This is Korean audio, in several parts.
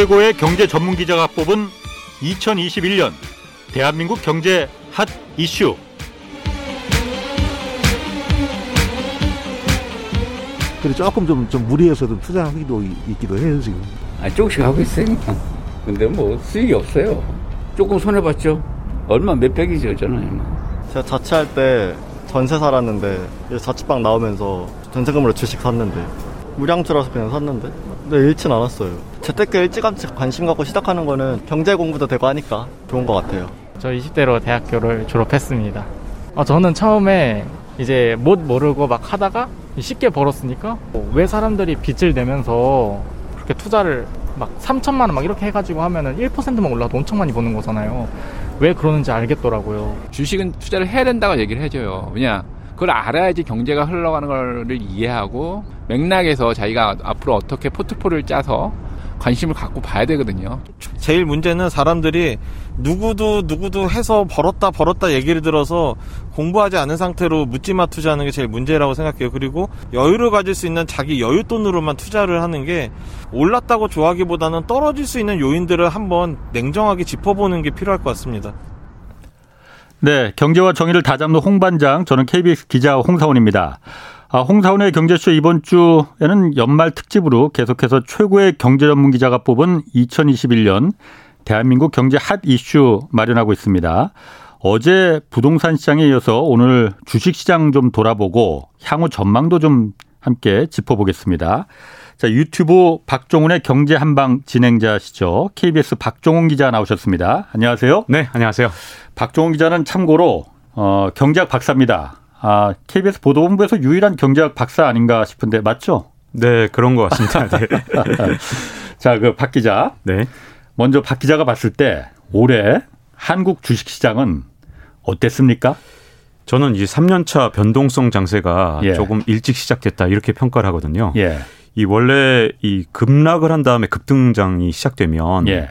최고의 경제 전문 기자가 뽑은 2021년 대한민국 경제 핫 이슈. 그래 조금 좀, 좀 무리해서도 투자하기도 있기도 해요 지금. 아, 조금씩 하고 있으니까. 근데 뭐 수익이 없어요. 조금 손해봤죠. 얼마 몇백이죠 저는. 제가 자취할 때 전세 살았는데 자취방 나오면서 전세금으로 주식 샀는데 무량주라서 그냥 샀는데 근데 잃진 않았어요. 재테크 일찌감치 관심 갖고 시작하는 거는 경제 공부도 되고 하니까 좋은 것 같아요. 저 20대로 대학교를 졸업했습니다. 어, 저는 처음에 이제 못 모르고 막 하다가 쉽게 벌었으니까 왜 사람들이 빚을 내면서 그렇게 투자를 막 3천만 원 막 이렇게 해가지고 하면은 1%만 올라도 엄청 많이 버는 거잖아요. 왜 그러는지 알겠더라고요. 주식은 투자를 해야 된다고 얘기를 해줘요. 왜냐? 그걸 알아야지 경제가 흘러가는 걸 이해하고 맥락에서 자기가 앞으로 어떻게 포트폴리오를 짜서 관심을 갖고 봐야 되거든요. 제일 문제는 사람들이 누구도 누구도 해서 벌었다 벌었다 얘기를 들어서 공부하지 않은 상태로 묻지마 투자하는 게 제일 문제라고 생각해요. 그리고 여유를 가질 수 있는 자기 여유 돈으로만 투자를 하는 게 올랐다고 좋아하기보다는 떨어질 수 있는 요인들을 한번 냉정하게 짚어보는 게 필요할 것 같습니다. 네, 경제와 정의를 다잡는 홍반장, 저는 KBS 기자 홍사원입니다. 아, 홍사원의 경제쇼 이번 주에는 연말 특집으로 계속해서 최고의 경제 전문 기자가 뽑은 2021년 대한민국 경제 핫 이슈 마련하고 있습니다. 어제 부동산 시장에 이어서 오늘 주식 시장 좀 돌아보고 향후 전망도 좀 함께 짚어보겠습니다. 자, 유튜브 박종훈의 경제 한방 진행자시죠. KBS 박종훈 기자 나오셨습니다. 안녕하세요. 네, 안녕하세요. 박종훈 기자는 참고로 어, 경제학 박사입니다. 아, KBS 보도본부에서 유일한 경제학 박사 아닌가 싶은데 맞죠? 네, 그런 것 같습니다. 네. 자, 그 박 기자. 네. 먼저 박 기자가 봤을 때 올해 한국 주식 시장은 어땠습니까? 저는 이 3년차 변동성 장세가 예. 조금 일찍 시작됐다 이렇게 평가를 하거든요. 예. 이 원래 이 급락을 한 다음에 급등장이 시작되면 예.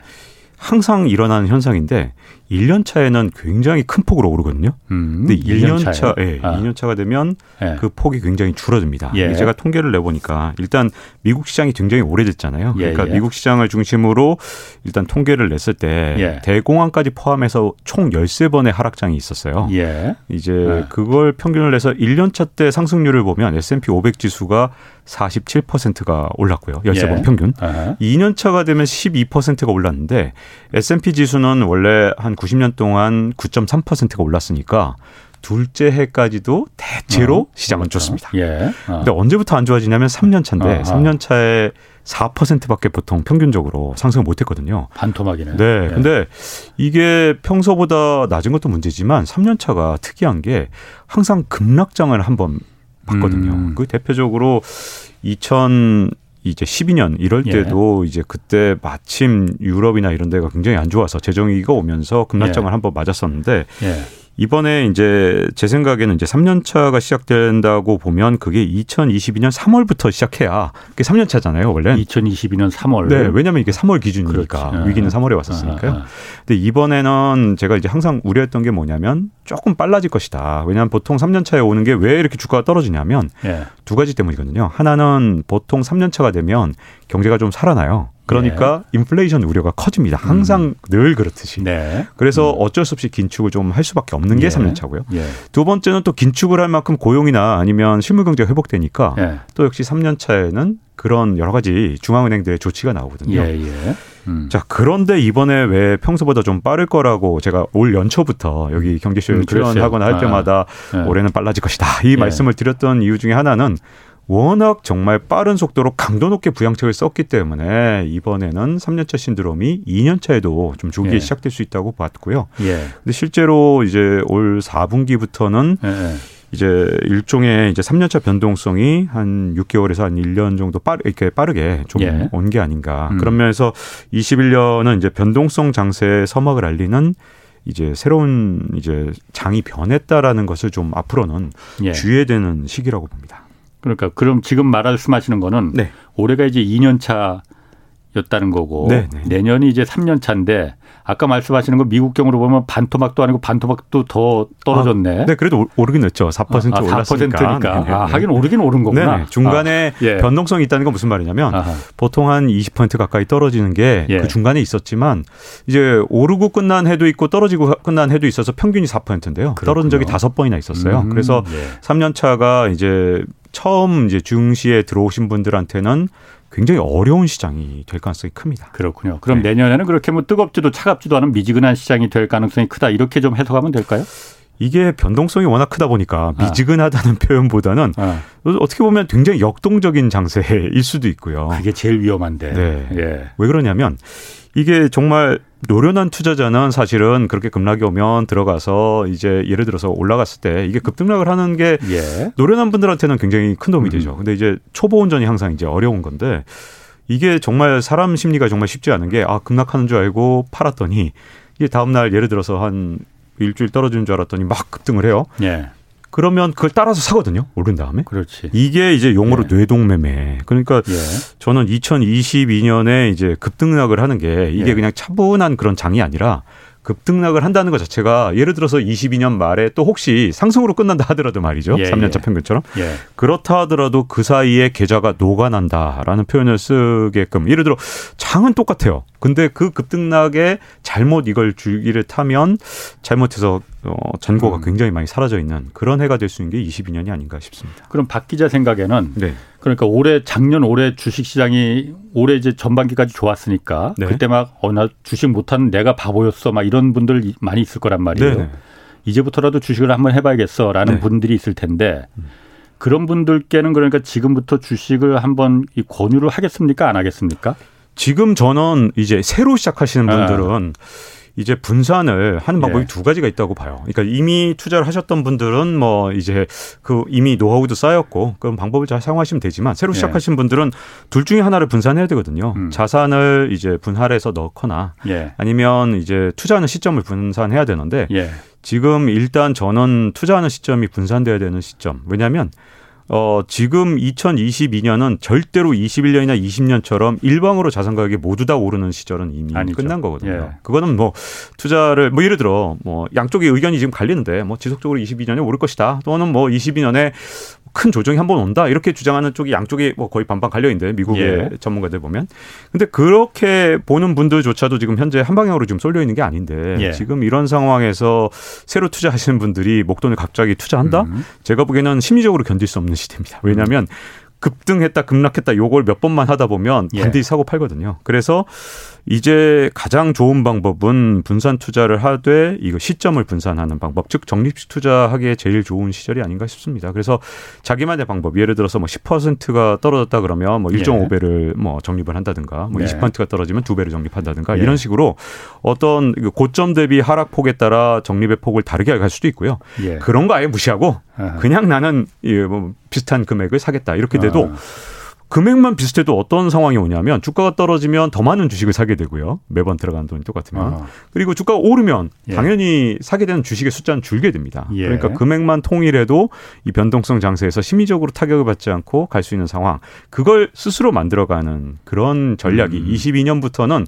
항상 일어나는 현상인데 1년 차에는 굉장히 큰 폭으로 오르거든요. 음, 근데 1년 2년 차? 예, 아. 2년 차가 되면 예. 그 폭이 굉장히 줄어듭니다. 예. 제가 통계를 내보니까 일단 미국 시장이 굉장히 오래됐잖아요. 예, 그러니까 예. 미국 시장을 중심으로 일단 통계를 냈을 때 예. 대공황까지 포함해서 총 13번의 하락장이 있었어요. 예. 이제 네. 그걸 평균을 내서 1년 차 때 상승률을 보면 S&P 500 지수가 47%가 올랐고요. 13번 예. 평균. 아하. 2년 차가 되면 12%가 올랐는데 S&P 지수는 원래 한 90년 동안 9.3%가 올랐으니까 둘째 해까지도 대체로 어, 시장은 그렇죠. 좋습니다. 예. 어. 근데 언제부터 안 좋아지냐면 3년 차인데 아하. 3년 차에 4%밖에 보통 평균적으로 상승을 못 했거든요. 반토막이네. 네. 예. 근데 이게 평소보다 낮은 것도 문제지만 3년 차가 특이한 게 항상 급락장을 한번 봤거든요. 음. 그 대표적으로 2000 이제 12년 이럴 예. 때도 이제 그때 마침 유럽이나 이런 데가 굉장히 안 좋아서 재정위기가 오면서 급락장을 예. 한번 맞았었는데 예. 이번에 이제 제 생각에는 이제 3년 차가 시작된다고 보면 그게 2022년 3월부터 시작해야 그게 3년 차잖아요, 원래. 2022년 3월. 네, 왜냐하면 이게 3월 기준이니까 그렇지. 위기는 아. 3월에 왔었으니까요. 아, 아. 근데 이번에는 제가 이제 항상 우려했던 게 뭐냐면 조금 빨라질 것이다. 왜냐하면 보통 3년 차에 오는 게 왜 이렇게 주가가 떨어지냐면 예. 두 가지 때문이거든요. 하나는 보통 3년 차가 되면 경제가 좀 살아나요. 그러니까 인플레이션 우려가 커집니다. 항상 늘 그렇듯이. 예. 네. 그래서 어쩔 수 없이 긴축을 좀 할 수밖에 없는 게 예. 3년 차고요. 예. 두 번째는 또 긴축을 할 만큼 고용이나 아니면 실물 경제가 회복되니까 예. 또 역시 3년 차에는 그런 여러 가지 중앙은행들의 조치가 나오거든요. 예. 예. 음. 자, 그런데 이번에 왜 평소보다 좀 빠를 거라고 제가 올 연초부터 여기 경제쇼에 음. 출연하거나 할 아, 때마다 예. 올해는 빨라질 것이다. 이 예. 말씀을 드렸던 이유 중에 하나는 워낙 정말 빠른 속도로 강도 높게 부양책을 썼기 때문에 이번에는 3년차 신드롬이 2년차에도 좀 조기에 예. 시작될 수 있다고 봤고요. 예. 근데 실제로 이제 올 4분기부터는 예. 예. 이제 일종의 이제 3년차 변동성이 한 6개월에서 한 1년 정도 빠르, 이렇게 빠르게 좀 예. 온게 아닌가. 음. 그런 면에서 21년은 이제 변동성 장세의 서막을 알리는 이제 새로운 이제 장이 변했다라는 것을 좀 앞으로는 예. 주의해야 되는 시기라고 봅니다. 그러니까 그럼 지금 말씀하시는 거는 네. 올해가 이제 2년 차 였다는 거고 네, 네. 내년이 이제 3년 차인데 아까 말씀하시는 거 미국경으로 보면 반토막도 아니고 반토막도 더 떨어졌네. 아, 네, 그래도 오- 오르긴 했죠. 4% 아, 올랐으니까. 4%니까. 네, 아, 네. 하긴 오르긴 오른 거구나. 네, 중간에 아, 예. 변동성이 있다는 건 무슨 말이냐면 아하. 보통 한 20% 가까이 떨어지는 게그 예. 중간에 있었지만 이제 오르고 끝난 해도 있고 떨어지고 끝난 해도 있어서 평균이 4%인데요. 떨어진 적이 그렇군요. 다섯 번이나 있었어요. 음, 그래서 예. 3년 차가 이제 처음 이제 중시에 들어오신 분들한테는 굉장히 어려운 시장이 될 가능성이 큽니다. 그렇군요. 그럼 네. 내년에는 그렇게 뭐 뜨겁지도 차갑지도 않은 미지근한 시장이 될 가능성이 크다. 이렇게 좀 해석하면 될까요? 이게 변동성이 워낙 크다 보니까 미지근하다는 표현보다는 아, 어떻게 보면 굉장히 역동적인 장세일 수도 있고요. 그게 제일 위험한데. 네. 예. 왜 그러냐면 이게 정말 노련한 투자자는 사실은 그렇게 급락이 오면 들어가서 이제 예를 들어서 올라갔을 때 이게 급등락을 하는 게 예. 노련한 분들한테는 굉장히 큰 도움이 음. 되죠. 근데 이제 초보 운전이 항상 이제 어려운 건데 이게 정말 사람 심리가 정말 쉽지 않은 게 아 급락하는 줄 알고 팔았더니 이게 다음 날 예를 들어서 한 일주일 떨어지는 줄 알았더니 막 급등을 해요. 예. 그러면 그걸 따라서 사거든요. 오른 다음에. 그렇지. 이게 이제 용어로 네. 뇌동매매. 그러니까 예. 저는 2022년에 이제 급등락을 하는 게 이게 예. 그냥 차분한 그런 장이 아니라 급등락을 한다는 것 자체가 예를 들어서 22년 말에 또 혹시 상승으로 끝난다 하더라도 말이죠. 예, 3년차 예. 평균처럼. 예. 그렇다 하더라도 그 사이에 계좌가 녹아난다라는 표현을 쓰게끔 예를 들어 장은 똑같아요. 근데 그 급등락에 잘못 이걸 줄기를 타면 잘못해서 어, 잔고가 음. 굉장히 많이 사라져 있는 그런 해가 될 수 있는 게 22년이 아닌가 싶습니다. 그럼 박 기자 생각에는 네. 그러니까 올해 작년 올해 주식 시장이 올해 이제 전반기까지 좋았으니까 네. 그때 막 어 나 주식 못하는 내가 바보였어 막 이런 분들 이- 많이 있을 거란 말이에요. 네. 이제부터라도 주식을 한번 해봐야겠어라는 네. 분들이 있을 텐데 그런 분들께는 그러니까 지금부터 주식을 한번 이 권유를 하겠습니까 안 하겠습니까? 지금 저는 이제 새로 시작하시는 아. 분들은 이제 분산을 하는 방법이 예. 두 가지가 있다고 봐요. 그러니까 이미 투자를 하셨던 분들은 뭐 이제 그 이미 노하우도 쌓였고 그런 방법을 잘 사용하시면 되지만 새로 예. 시작하신 분들은 둘 중에 하나를 분산해야 되거든요. 음. 자산을 이제 분할해서 넣거나 예. 아니면 이제 투자하는 시점을 분산해야 되는데 예. 지금 일단 저는 투자하는 시점이 분산돼야 되는 시점. 왜냐하면 어, 지금 2022년은 절대로 21년이나 20년처럼 일방으로 자산 가격이 모두 다 오르는 시절은 이미 아니죠. 끝난 거거든요. 예. 그거는 뭐 투자를 뭐 예를 들어 뭐 양쪽의 의견이 지금 갈리는데 뭐 지속적으로 22년에 오를 것이다. 또는 뭐 22년에 큰 조정이 한 번 온다. 이렇게 주장하는 쪽이 양쪽이 뭐 거의 반반 갈려 있는데 미국의 예. 전문가들 보면. 근데 그렇게 보는 분들조차도 지금 현재 한 방향으로 지금 쏠려 있는 게 아닌데 예. 지금 이런 상황에서 새로 투자하시는 분들이 목돈을 갑자기 투자한다? 음. 제가 보기에는 심리적으로 견딜 수 없는 시대입니다. 왜냐하면 급등했다 급락했다 요걸 몇 번만 하다 보면 예. 반드시 사고 팔거든요. 그래서 이제 가장 좋은 방법은 분산 투자를 하되 이거 시점을 분산하는 방법, 즉 적립식 투자하기에 제일 좋은 시절이 아닌가 싶습니다. 그래서 자기만의 방법, 예를 들어서 뭐 10%가 떨어졌다 그러면 뭐 예. 1.5배를 뭐 적립을 한다든가, 뭐 네. 20%가 떨어지면 2배를 적립한다든가 예. 이런 식으로 어떤 그 고점 대비 하락폭에 따라 적립의 폭을 다르게 갈 수도 있고요. 예. 그런 거 아예 무시하고 아하. 그냥 나는 이뭐 비슷한 금액을 사겠다 이렇게 돼도 아. 금액만 비슷해도 어떤 상황이 오냐면 주가가 떨어지면 더 많은 주식을 사게 되고요 매번 들어가는 돈이 똑같으면 아. 그리고 주가가 오르면 예. 당연히 사게 되는 주식의 숫자는 줄게 됩니다 예. 그러니까 금액만 통일해도 이 변동성 장세에서 심리적으로 타격을 받지 않고 갈 수 있는 상황 그걸 스스로 만들어가는 그런 전략이 음. 22년부터는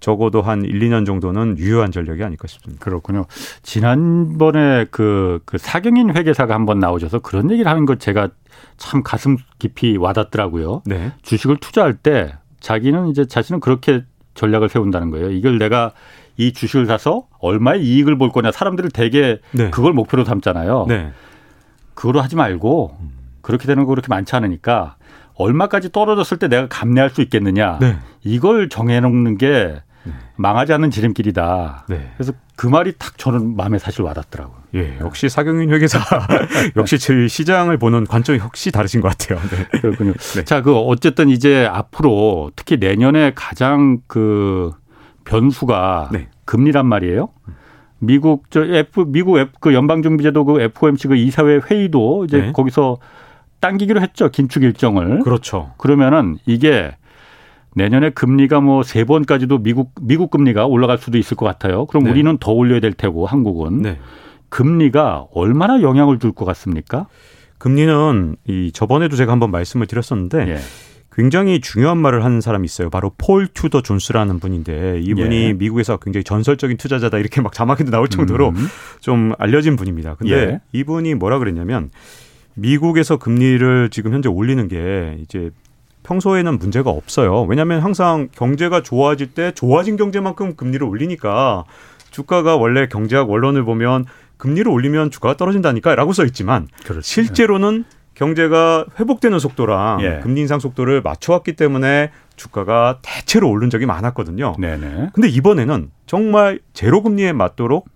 적어도 한 1, 2년 정도는 유효한 전략이 아닐까 싶습니다. 그렇군요. 지난번에 그, 그 사경인 회계사가 한번 나오셔서 그런 얘기를 하는 거 제가 참 가슴 깊이 와닿더라고요. 네. 주식을 투자할 때 자기는 이제 자신은 그렇게 전략을 세운다는 거예요. 이걸 내가 이 주식을 사서 얼마의 이익을 볼 거냐. 사람들을 되게 네. 그걸 목표로 삼잖아요. 네. 그거로 하지 말고 그렇게 되는 거 그렇게 많지 않으니까 얼마까지 떨어졌을 때 내가 감내할 수 있겠느냐. 네. 이걸 정해놓는 게 망하지 않는 지름길이다. 네. 그래서 그 말이 탁 저는 마음에 사실 와닿더라고요. 예, 역시 사경인 회계사 역시 제 시장을 보는 관점이 혹시 다르신 것 같아요. 네. 그렇군요. 네. 자, 그 어쨌든 이제 앞으로 특히 내년에 가장 그 변수가 네. 금리란 말이에요. 미국 저 F 미국 F 그 연방준비제도 그 FOMC 그 이사회 회의도 이제 네. 거기서 당기기로 했죠 긴축 일정을. 그렇죠. 그러면은 이게 내년에 금리가 뭐 세 번까지도 미국 미국 금리가 올라갈 수도 있을 것 같아요. 그럼 네. 우리는 더 올려야 될 테고 한국은 네. 금리가 얼마나 영향을 줄 것 같습니까? 금리는 이 저번에도 제가 한번 말씀을 드렸었는데 예. 굉장히 중요한 말을 하는 사람이 있어요. 바로 폴 튜더 존스라는 분인데 이분이 예. 미국에서 굉장히 전설적인 투자자다 이렇게 막 자막에도 나올 정도로 음. 좀 알려진 분입니다. 근데 예. 이분이 뭐라 그랬냐면 미국에서 금리를 지금 현재 올리는 게 이제 평소에는 문제가 없어요. 왜냐하면 항상 경제가 좋아질 때 좋아진 경제만큼 금리를 올리니까 주가가 원래 경제학 원론을 보면 금리를 올리면 주가가 떨어진다니까라고 써 있지만 그렇죠. 실제로는 경제가 회복되는 속도랑 예. 금리 인상 속도를 맞춰왔기 때문에 주가가 대체로 오른 적이 많았거든요. 네네. 근데 이번에는 정말 제로 금리에 맞도록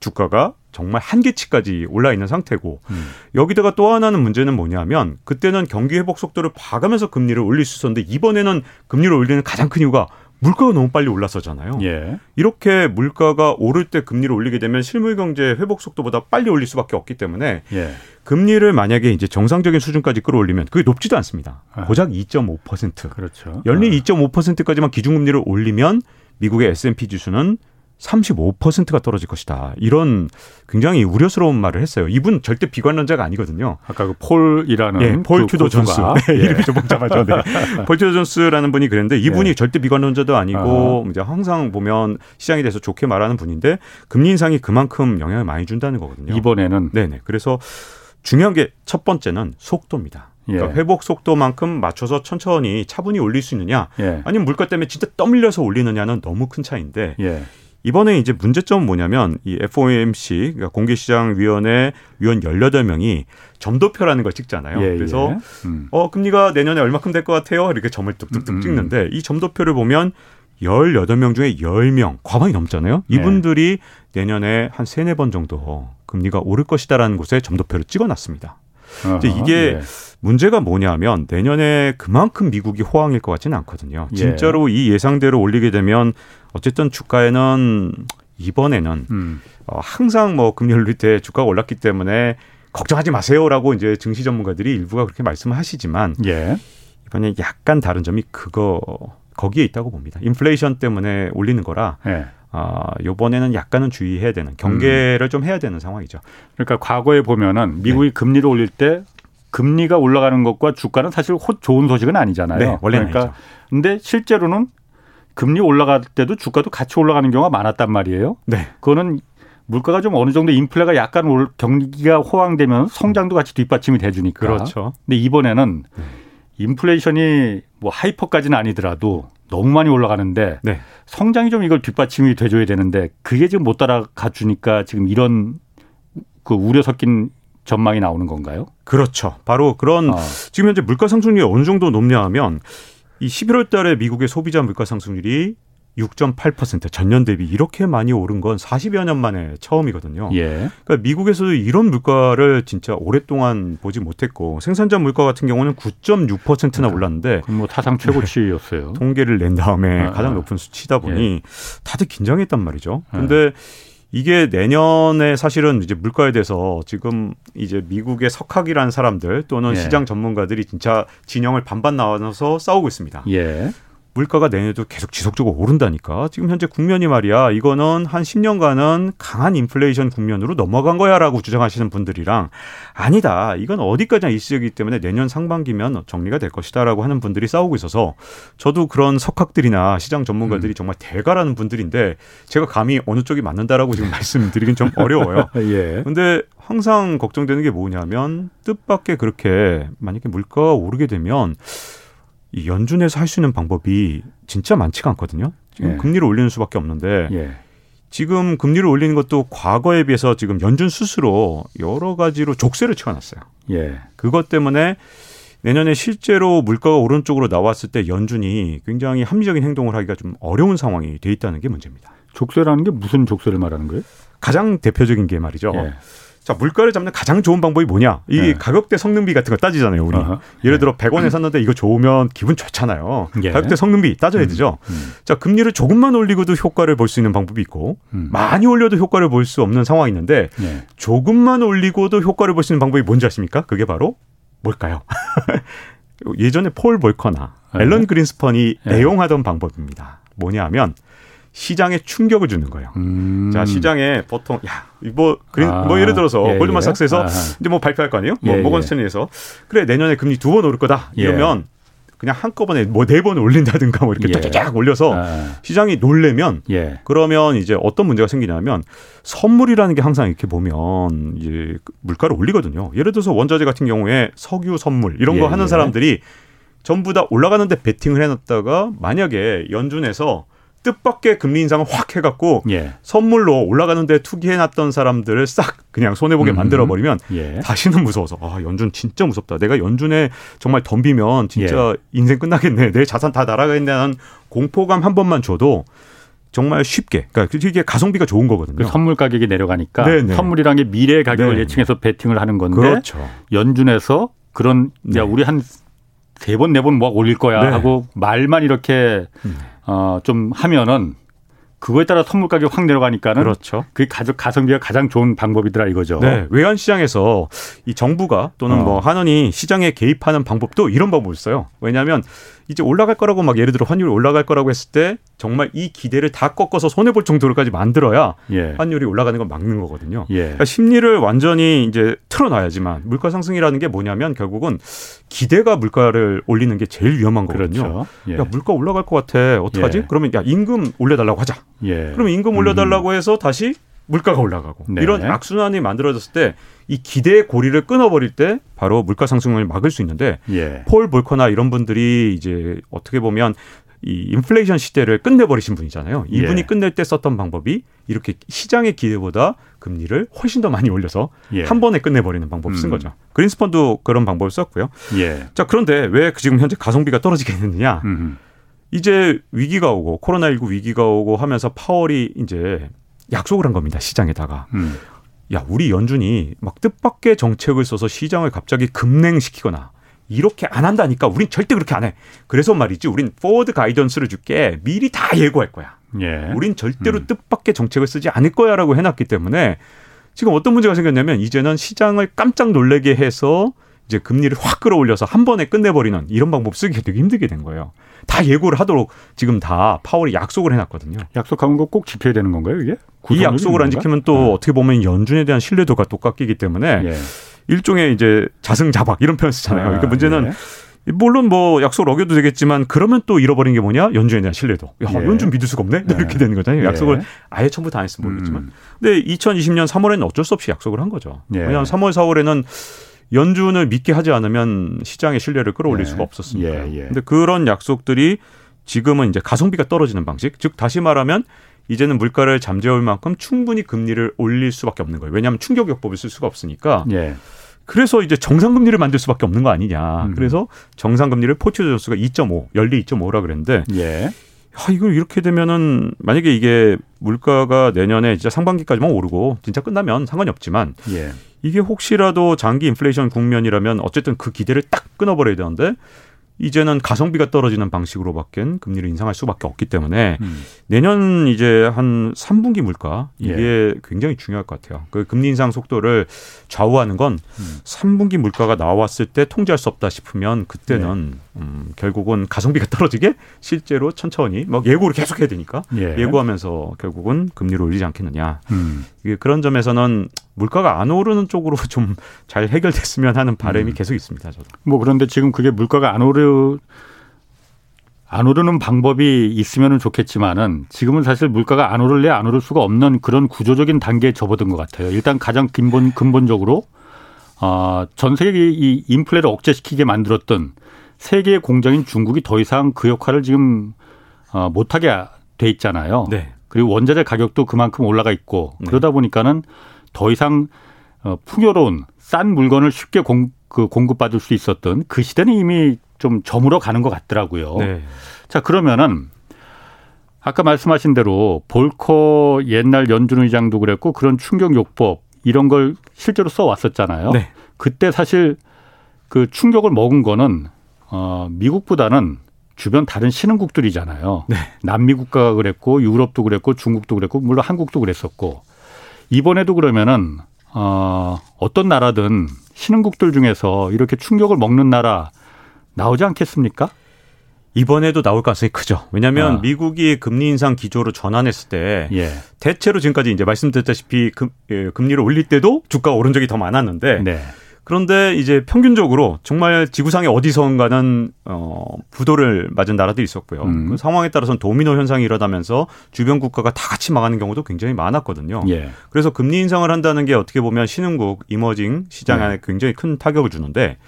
주가가 정말 한계치까지 올라 있는 상태고 음. 여기다가 또 하나는 문제는 뭐냐면 그때는 경기 회복 속도를 봐가면서 금리를 올릴 수 있었는데 이번에는 금리를 올리는 가장 큰 이유가 물가가 너무 빨리 올랐었잖아요. 예. 이렇게 물가가 오를 때 금리를 올리게 되면 실물 경제 회복 속도보다 빨리 올릴 수밖에 없기 때문에 예. 금리를 만약에 이제 정상적인 수준까지 끌어올리면 그게 높지도 않습니다. 아. 고작 2.5%. 그렇죠. 연리 아. 2.5%까지만 기준금리를 올리면 미국의 S&P 지수는 35%가 떨어질 것이다. 이런 굉장히 우려스러운 말을 했어요. 이분 절대 비관론자가 아니거든요. 아까 그 폴이라는 예, 폴그 튜더 존스. 고수가. 네, 예. 이름이 좀 복잡하죠. 네. 폴 튜더 존스라는 분이 그랬는데 이분이 예. 절대 비관론자도 아니고 이제 항상 보면 시장에 대해서 좋게 말하는 분인데 금리 인상이 그만큼 영향을 많이 준다는 거거든요. 이번에는 네네. 그래서 중요한 게 첫 번째는 속도입니다. 그러니까 예. 회복 속도만큼 맞춰서 천천히 차분히 올릴 수 있느냐, 예. 아니면 물가 때문에 진짜 떠밀려서 올리느냐는 너무 큰 차이인데 예. 이번에 이제 문제점은 뭐냐면 이 FOMC 그러니까 공개시장위원회 위원 18명이 점도표라는 걸 찍잖아요. 예, 그래서 예. 음. 어 금리가 내년에 얼마큼 될 것 같아요? 이렇게 점을 뚝뚝뚝 음, 음. 찍는데 이 점도표를 보면 18명 중에 10명 과반이 넘잖아요. 네. 이분들이 내년에 한 세네 번 정도 금리가 오를 것이다라는 곳에 점도표를 찍어 놨습니다. 이제 어허, 이게 예. 문제가 뭐냐면 내년에 그만큼 미국이 호황일 것 같지는 않거든요. 예. 진짜로 이 예상대로 올리게 되면 어쨌든 주가에는 이번에는 음. 어, 항상 뭐 금리 올릴 때 주가가 올랐기 때문에 걱정하지 마세요라고 이제 증시 전문가들이 일부가 그렇게 말씀을 하시지만 예. 이번에 약간 다른 점이 그거 거기에 있다고 봅니다. 인플레이션 때문에 올리는 거라 예. 아, 요번에는 약간은 주의해야 되는 경계를 좀 해야 되는 상황이죠. 그러니까 과거에 보면은 미국이 네. 금리를 올릴 때 금리가 올라가는 것과 주가는 사실 호- 좋은 소식은 아니잖아요. 네, 원래는 그러니까 아니죠. 근데 실제로는 금리 올라갈 때도 주가도 같이 올라가는 경우가 많았단 말이에요. 네. 그거는 물가가 좀 어느 정도 인플레가 약간 올, 경기가 호황되면 성장도 같이 뒷받침이 돼주니까. 그렇죠. 근데 이번에는 인플레이션이 뭐 하이퍼까지는 아니더라도 너무 많이 올라가는데 네. 성장이 좀 이걸 뒷받침이 돼줘야 되는데 그게 지금 못 따라가 주니까 지금 이런 그 우려 섞인 전망이 나오는 건가요? 그렇죠. 바로 그런 어. 지금 현재 물가 상승률이 어느 정도 높냐 하면 이 11월 달에 미국의 소비자 물가 상승률이 6.8% 전년 대비 이렇게 많이 오른 건 40여 년 만에 처음이거든요. 예. 그러니까 미국에서도 이런 물가를 진짜 오랫동안 보지 못했고 생산자 물가 같은 경우는 9.6%나 올랐는데 그럼 뭐 타상 최고치였어요. 통계를 낸 다음에 아, 가장 아. 높은 수치다 보니 다들 긴장했단 말이죠. 예. 근데 이게 내년에 사실은 이제 물가에 대해서 지금 이제 미국의 석학이라는 사람들 또는 예. 시장 전문가들이 진짜 진영을 반반 나눠서 싸우고 있습니다. 예. 물가가 내년에도 계속 지속적으로 오른다니까. 지금 현재 국면이 말이야. 이거는 한 10년간은 강한 인플레이션 국면으로 넘어간 거야라고 주장하시는 분들이랑 아니다. 이건 어디까지나 일시적이기 때문에 내년 상반기면 정리가 될 것이다라고 하는 분들이 싸우고 있어서 저도 그런 석학들이나 시장 전문가들이 정말 대가라는 분들인데 제가 감히 어느 쪽이 맞는다라고 지금 말씀드리긴 좀 어려워요. 예. 근데 항상 걱정되는 게 뭐냐면 뜻밖의 그렇게 만약에 물가가 오르게 되면 이 연준에서 할 수 있는 방법이 진짜 많지가 않거든요. 지금 예. 금리를 올리는 수밖에 없는데 예. 지금 금리를 올리는 것도 과거에 비해서 지금 연준 스스로 여러 가지로 족쇄를 치워놨어요. 예. 그것 때문에 내년에 실제로 물가가 오른쪽으로 나왔을 때 연준이 굉장히 합리적인 행동을 하기가 좀 어려운 상황이 돼 있다는 게 문제입니다. 족쇄라는 게 무슨 족쇄를 말하는 거예요? 가장 대표적인 게 말이죠. 예. 자, 물가를 잡는 가장 좋은 방법이 뭐냐? 이 네. 가격대 성능비 같은 거 따지잖아요, 우리. 어허. 예를 들어 100원에 샀는데 이거 좋으면 기분 좋잖아요. 예. 가격대 성능비 따져야 되죠. 음. 자, 금리를 조금만 올리고도 효과를 볼 수 있는 방법이 있고 음. 많이 올려도 효과를 볼 수 없는 상황이 있는데 예. 조금만 올리고도 효과를 볼 수 있는 방법이 뭔지 아십니까? 그게 바로 뭘까요? 예전에 폴 볼커나 네. 앨런 그린스펀이 네. 애용하던 방법입니다. 뭐냐 하면 시장에 충격을 주는 거예요. 음. 자 시장에 보통 야 뭐 그린 아, 뭐 예를 들어서 예, 골드만삭스에서 예. 이제 뭐 발표할 거 아니에요? 뭐 예, 모건 예. 스탠리에서 그래 내년에 금리 두 번 오를 거다 예. 이러면 그냥 한꺼번에 뭐 네 번 올린다든가 뭐 이렇게 예. 쫙쫙 올려서 아, 시장이 놀래면 예. 그러면 이제 어떤 문제가 생기냐면 선물이라는 게 항상 이렇게 보면 이제 그 물가를 올리거든요. 예를 들어서 원자재 같은 경우에 석유 선물 이런 거 예, 하는 예. 사람들이 전부 다 올라가는데 베팅을 해놨다가 만약에 연준에서 뜻밖의 금리 인상을 확 해갖고 예. 선물로 올라가는데 투기해놨던 사람들을 싹 그냥 손해보게 음. 만들어버리면 예. 다시는 무서워서 아 연준 진짜 무섭다. 내가 연준에 정말 덤비면 진짜 예. 인생 끝나겠네. 내 자산 다 날아가겠다는 공포감 한 번만 줘도 정말 쉽게 그러니까 이게 가성비가 좋은 거거든요. 그 선물 가격이 내려가니까 네네. 선물이란 게 미래의 가격을 네. 예측해서 베팅을 하는 건데 그렇죠. 연준에서 그런 네. 야 우리 한 세 번 네 번뭐 올릴 거야 네. 하고 말만 이렇게 음. 어 좀 하면은 그거에 따라 선물 가격 확 내려가니까는 그렇죠. 그게 가족 가성비가 가장 좋은 방법이더라 이거죠. 네, 외환 시장에서 이 정부가 또는 어. 뭐 한원이 시장에 개입하는 방법도 이런 방법을 써요. 왜냐하면 이제 올라갈 거라고 막 예를 들어 환율이 올라갈 거라고 했을 때 정말 이 기대를 다 꺾어서 손해 볼 정도로까지 만들어야 예. 환율이 올라가는 걸 막는 거거든요. 예. 그러니까 심리를 완전히 이제 틀어놔야지만 물가 상승이라는 게 뭐냐면 결국은 기대가 물가를 올리는 게 제일 위험한 거거든요. 그렇죠. 예. 야 물가 올라갈 것 같아. 어떡하지? 예. 그러면 야 임금 올려달라고 하자. 예. 그러면 임금 올려달라고 해서 다시 물가가 올라가고 네. 이런 악순환이 만들어졌을 때 이 기대의 고리를 끊어버릴 때 바로 물가 상승을 막을 수 있는데 예. 폴 볼커나 이런 분들이 이제 어떻게 보면 이 인플레이션 시대를 끝내버리신 분이잖아요. 이분이 예. 끝낼 때 썼던 방법이 이렇게 시장의 기대보다 금리를 훨씬 더 많이 올려서 예. 한 번에 끝내버리는 방법을 쓴 음. 거죠. 그린스펀도 그런 방법을 썼고요. 예. 자 그런데 왜 지금 현재 가성비가 떨어지겠느냐? 음. 이제 위기가 오고 코로나19 위기가 오고 하면서 파월이 이제 약속을 한 겁니다. 시장에다가. 음. 야, 우리 연준이 막 뜻밖의 정책을 써서 시장을 갑자기 급냉시키거나 이렇게 안 한다니까 우린 절대 그렇게 안 해. 그래서 말이지 우린 forward guidance를 줄게 미리 다 예고할 거야. 예. 우린 절대로 음. 뜻밖의 정책을 쓰지 않을 거야라고 해놨기 때문에 지금 어떤 문제가 생겼냐면 이제는 시장을 깜짝 놀래게 해서 이제 금리를 확 끌어올려서 한 번에 끝내버리는 이런 방법 쓰기가 되게 힘들게 된 거예요. 다 예고를 하도록 지금 다 파월이 약속을 해놨거든요. 약속한 거 꼭 지켜야 되는 건가요, 이게? 이 약속을 안? 지키면 또 어떻게 보면 연준에 대한 신뢰도가 또 깎이기 때문에 예. 일종의 이제 자승자박 이런 표현 쓰잖아요. 그러니까 아, 문제는 예. 물론 뭐 약속을 어겨도 되겠지만 그러면 또 잃어버린 게 뭐냐? 연준에 대한 신뢰도. 야, 예. 연준 믿을 수가 없네? 예. 이렇게 되는 거잖아요. 예. 약속을 아예 처음부터 안 했으면 모르겠지만. 음. 근데 2020년 3월에는 어쩔 수 없이 약속을 한 거죠. 예. 왜냐하면 3월, 4월에는 연준을 믿게 하지 않으면 시장의 신뢰를 끌어올릴 예. 수가 없었으니까. 예, 예. 근데 그런 약속들이 지금은 이제 가성비가 떨어지는 방식. 즉 다시 말하면 이제는 물가를 잠재울 만큼 충분히 금리를 올릴 수밖에 없는 거예요. 왜냐하면 충격요법을 쓸 수가 없으니까. 예. 그래서 이제 정상금리를 만들 수밖에 없는 거 아니냐. 음. 그래서 정상금리를 포츠 존스가 2.5, 연리 2.5라 그랬는데 예. 아, 이걸 이렇게 되면은 만약에 이게 물가가 내년에 진짜 상반기까지만 오르고 진짜 끝나면 상관이 없지만 예. 이게 혹시라도 장기 인플레이션 국면이라면 어쨌든 그 기대를 딱 끊어버려야 되는데 이제는 가성비가 떨어지는 방식으로밖엔 금리를 인상할 수밖에 없기 때문에 음. 내년 이제 한 3분기 물가 이게 예. 굉장히 중요할 것 같아요. 그 금리 인상 속도를 좌우하는 건 음. 3분기 물가가 나왔을 때 통제할 수 없다 싶으면 그때는 네. 음, 결국은 가성비가 떨어지게 실제로 천천히 막 예고를 계속 해야 되니까 예. 예고하면서 결국은 금리를 올리지 않겠느냐. 음. 이게 그런 점에서는 물가가 안 오르는 쪽으로 좀 잘 해결됐으면 하는 바람이 음. 계속 있습니다. 저도. 뭐 그런데 지금 그게 물가가 안 오르 안 오르는 방법이 있으면 좋겠지만은 지금은 사실 물가가 안 오를래 안 오를 수가 없는 그런 구조적인 단계에 접어든 것 같아요. 일단 가장 근본 근본적으로 어, 전 세계 이 인플레를 억제시키게 만들었던 세계의 공장인 중국이 더 이상 그 역할을 지금 어, 못하게 돼 있잖아요. 네. 그리고 원자재 가격도 그만큼 올라가 있고 네. 그러다 보니까는 더 이상 어, 풍요로운 싼 물건을 쉽게 공, 그 공급받을 수 있었던 그 시대는 이미 좀 저물어 가는 것 같더라고요. 네. 자 그러면은 아까 말씀하신 대로 볼커 옛날 연준 의장도 그랬고 그런 충격요법 이런 걸 실제로 써 왔었잖아요. 네. 그때 사실 그 충격을 먹은 거는 어 미국보다는 주변 다른 신흥국들이잖아요. 네. 남미 국가가 그랬고 유럽도 그랬고 중국도 그랬고 물론 한국도 그랬었고 이번에도 그러면은 어 어떤 나라든 신흥국들 중에서 이렇게 충격을 먹는 나라 나오지 않겠습니까? 이번에도 나올 가능성이 크죠. 왜냐하면 아. 미국이 금리 인상 기조로 전환했을 때 예. 대체로 지금까지 이제 말씀드렸다시피 금, 예, 금리를 올릴 때도 주가가 오른 적이 더 많았는데 네. 그런데 이제 평균적으로 정말 지구상의 어디선가는 어 부도를 맞은 나라들이 있었고요. 음. 그 상황에 따라서는 도미노 현상이 일어나면서 주변 국가가 다 같이 망하는 경우도 굉장히 많았거든요. 예. 그래서 금리 인상을 한다는 게 어떻게 보면 신흥국 이머징 시장에 네. 굉장히 큰 타격을 주는데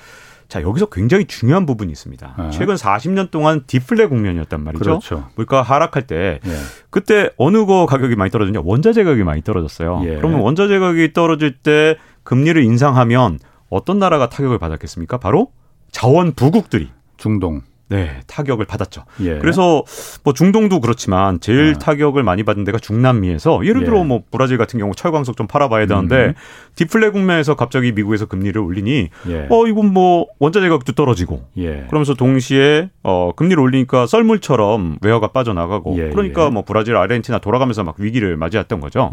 자 여기서 굉장히 중요한 부분이 있습니다. 아. 최근 40년 동안 디플레 국면이었단 말이죠. 그렇죠. 물가 하락할 때 예. 그때 어느 거 가격이 많이 떨어졌냐? 원자재 가격이 많이 떨어졌어요. 예. 그러면 원자재 가격이 떨어질 때 금리를 인상하면 어떤 나라가 타격을 받았겠습니까? 바로 자원 부국들이 중동. 네 타격을 받았죠. 예. 그래서 뭐 중동도 그렇지만 제일 아. 타격을 많이 받은 데가 중남미에서 예를 들어 예. 뭐 브라질 같은 경우 철광석 좀 팔아봐야 되는데 음. 디플레 국면에서 갑자기 미국에서 금리를 올리니 예. 어 이건 뭐 원자 재 가격도 떨어지고 예. 그러면서 동시에 어 금리를 올리니까 썰물처럼 외화가 빠져나가고 예, 그러니까 예. 뭐 브라질, 아르헨티나 돌아가면서 막 위기를 맞이했던 거죠.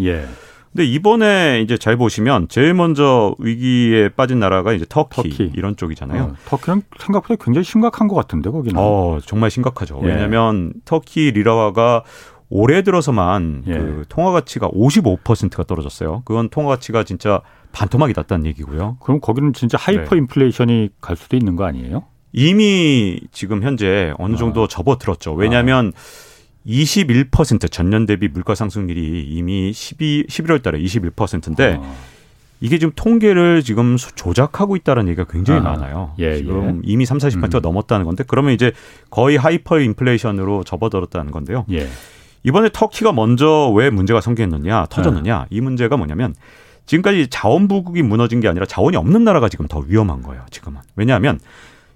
예. 근데 이번에 이제 잘 보시면 제일 먼저 위기에 빠진 나라가 이제 터키, 터키. 이런 쪽이잖아요. 어, 터키는 생각보다 굉장히 심각한 것 같은데 거기는. 어, 정말 심각하죠. 예. 왜냐하면 터키 리라화가 올해 들어서만 예. 그 통화 가치가 55%가 떨어졌어요. 그건 통화 가치가 진짜 반토막이 났다는 얘기고요. 그럼 거기는 진짜 하이퍼 네. 인플레이션이 갈 수도 있는 거 아니에요? 이미 지금 현재 어느 정도 접어들었죠. 왜냐하면 21% 전년 대비 물가 상승률이 이미 12, 11월 달에 21%인데 어. 이게 지금 통계를 지금 수- 조작하고 있다는 얘기가 굉장히 아, 많아요. 예, 지금 예. 이미 3, 40%가 음. 넘었다는 건데 그러면 이제 거의 하이퍼 인플레이션으로 접어들었다는 건데요. 예. 이번에 터키가 먼저 왜 문제가 생겼느냐, 터졌느냐, 이 문제가 뭐냐면 지금까지 자원 부국이 무너진 게 아니라 자원이 없는 나라가 지금 더 위험한 거예요, 지금은. 왜냐하면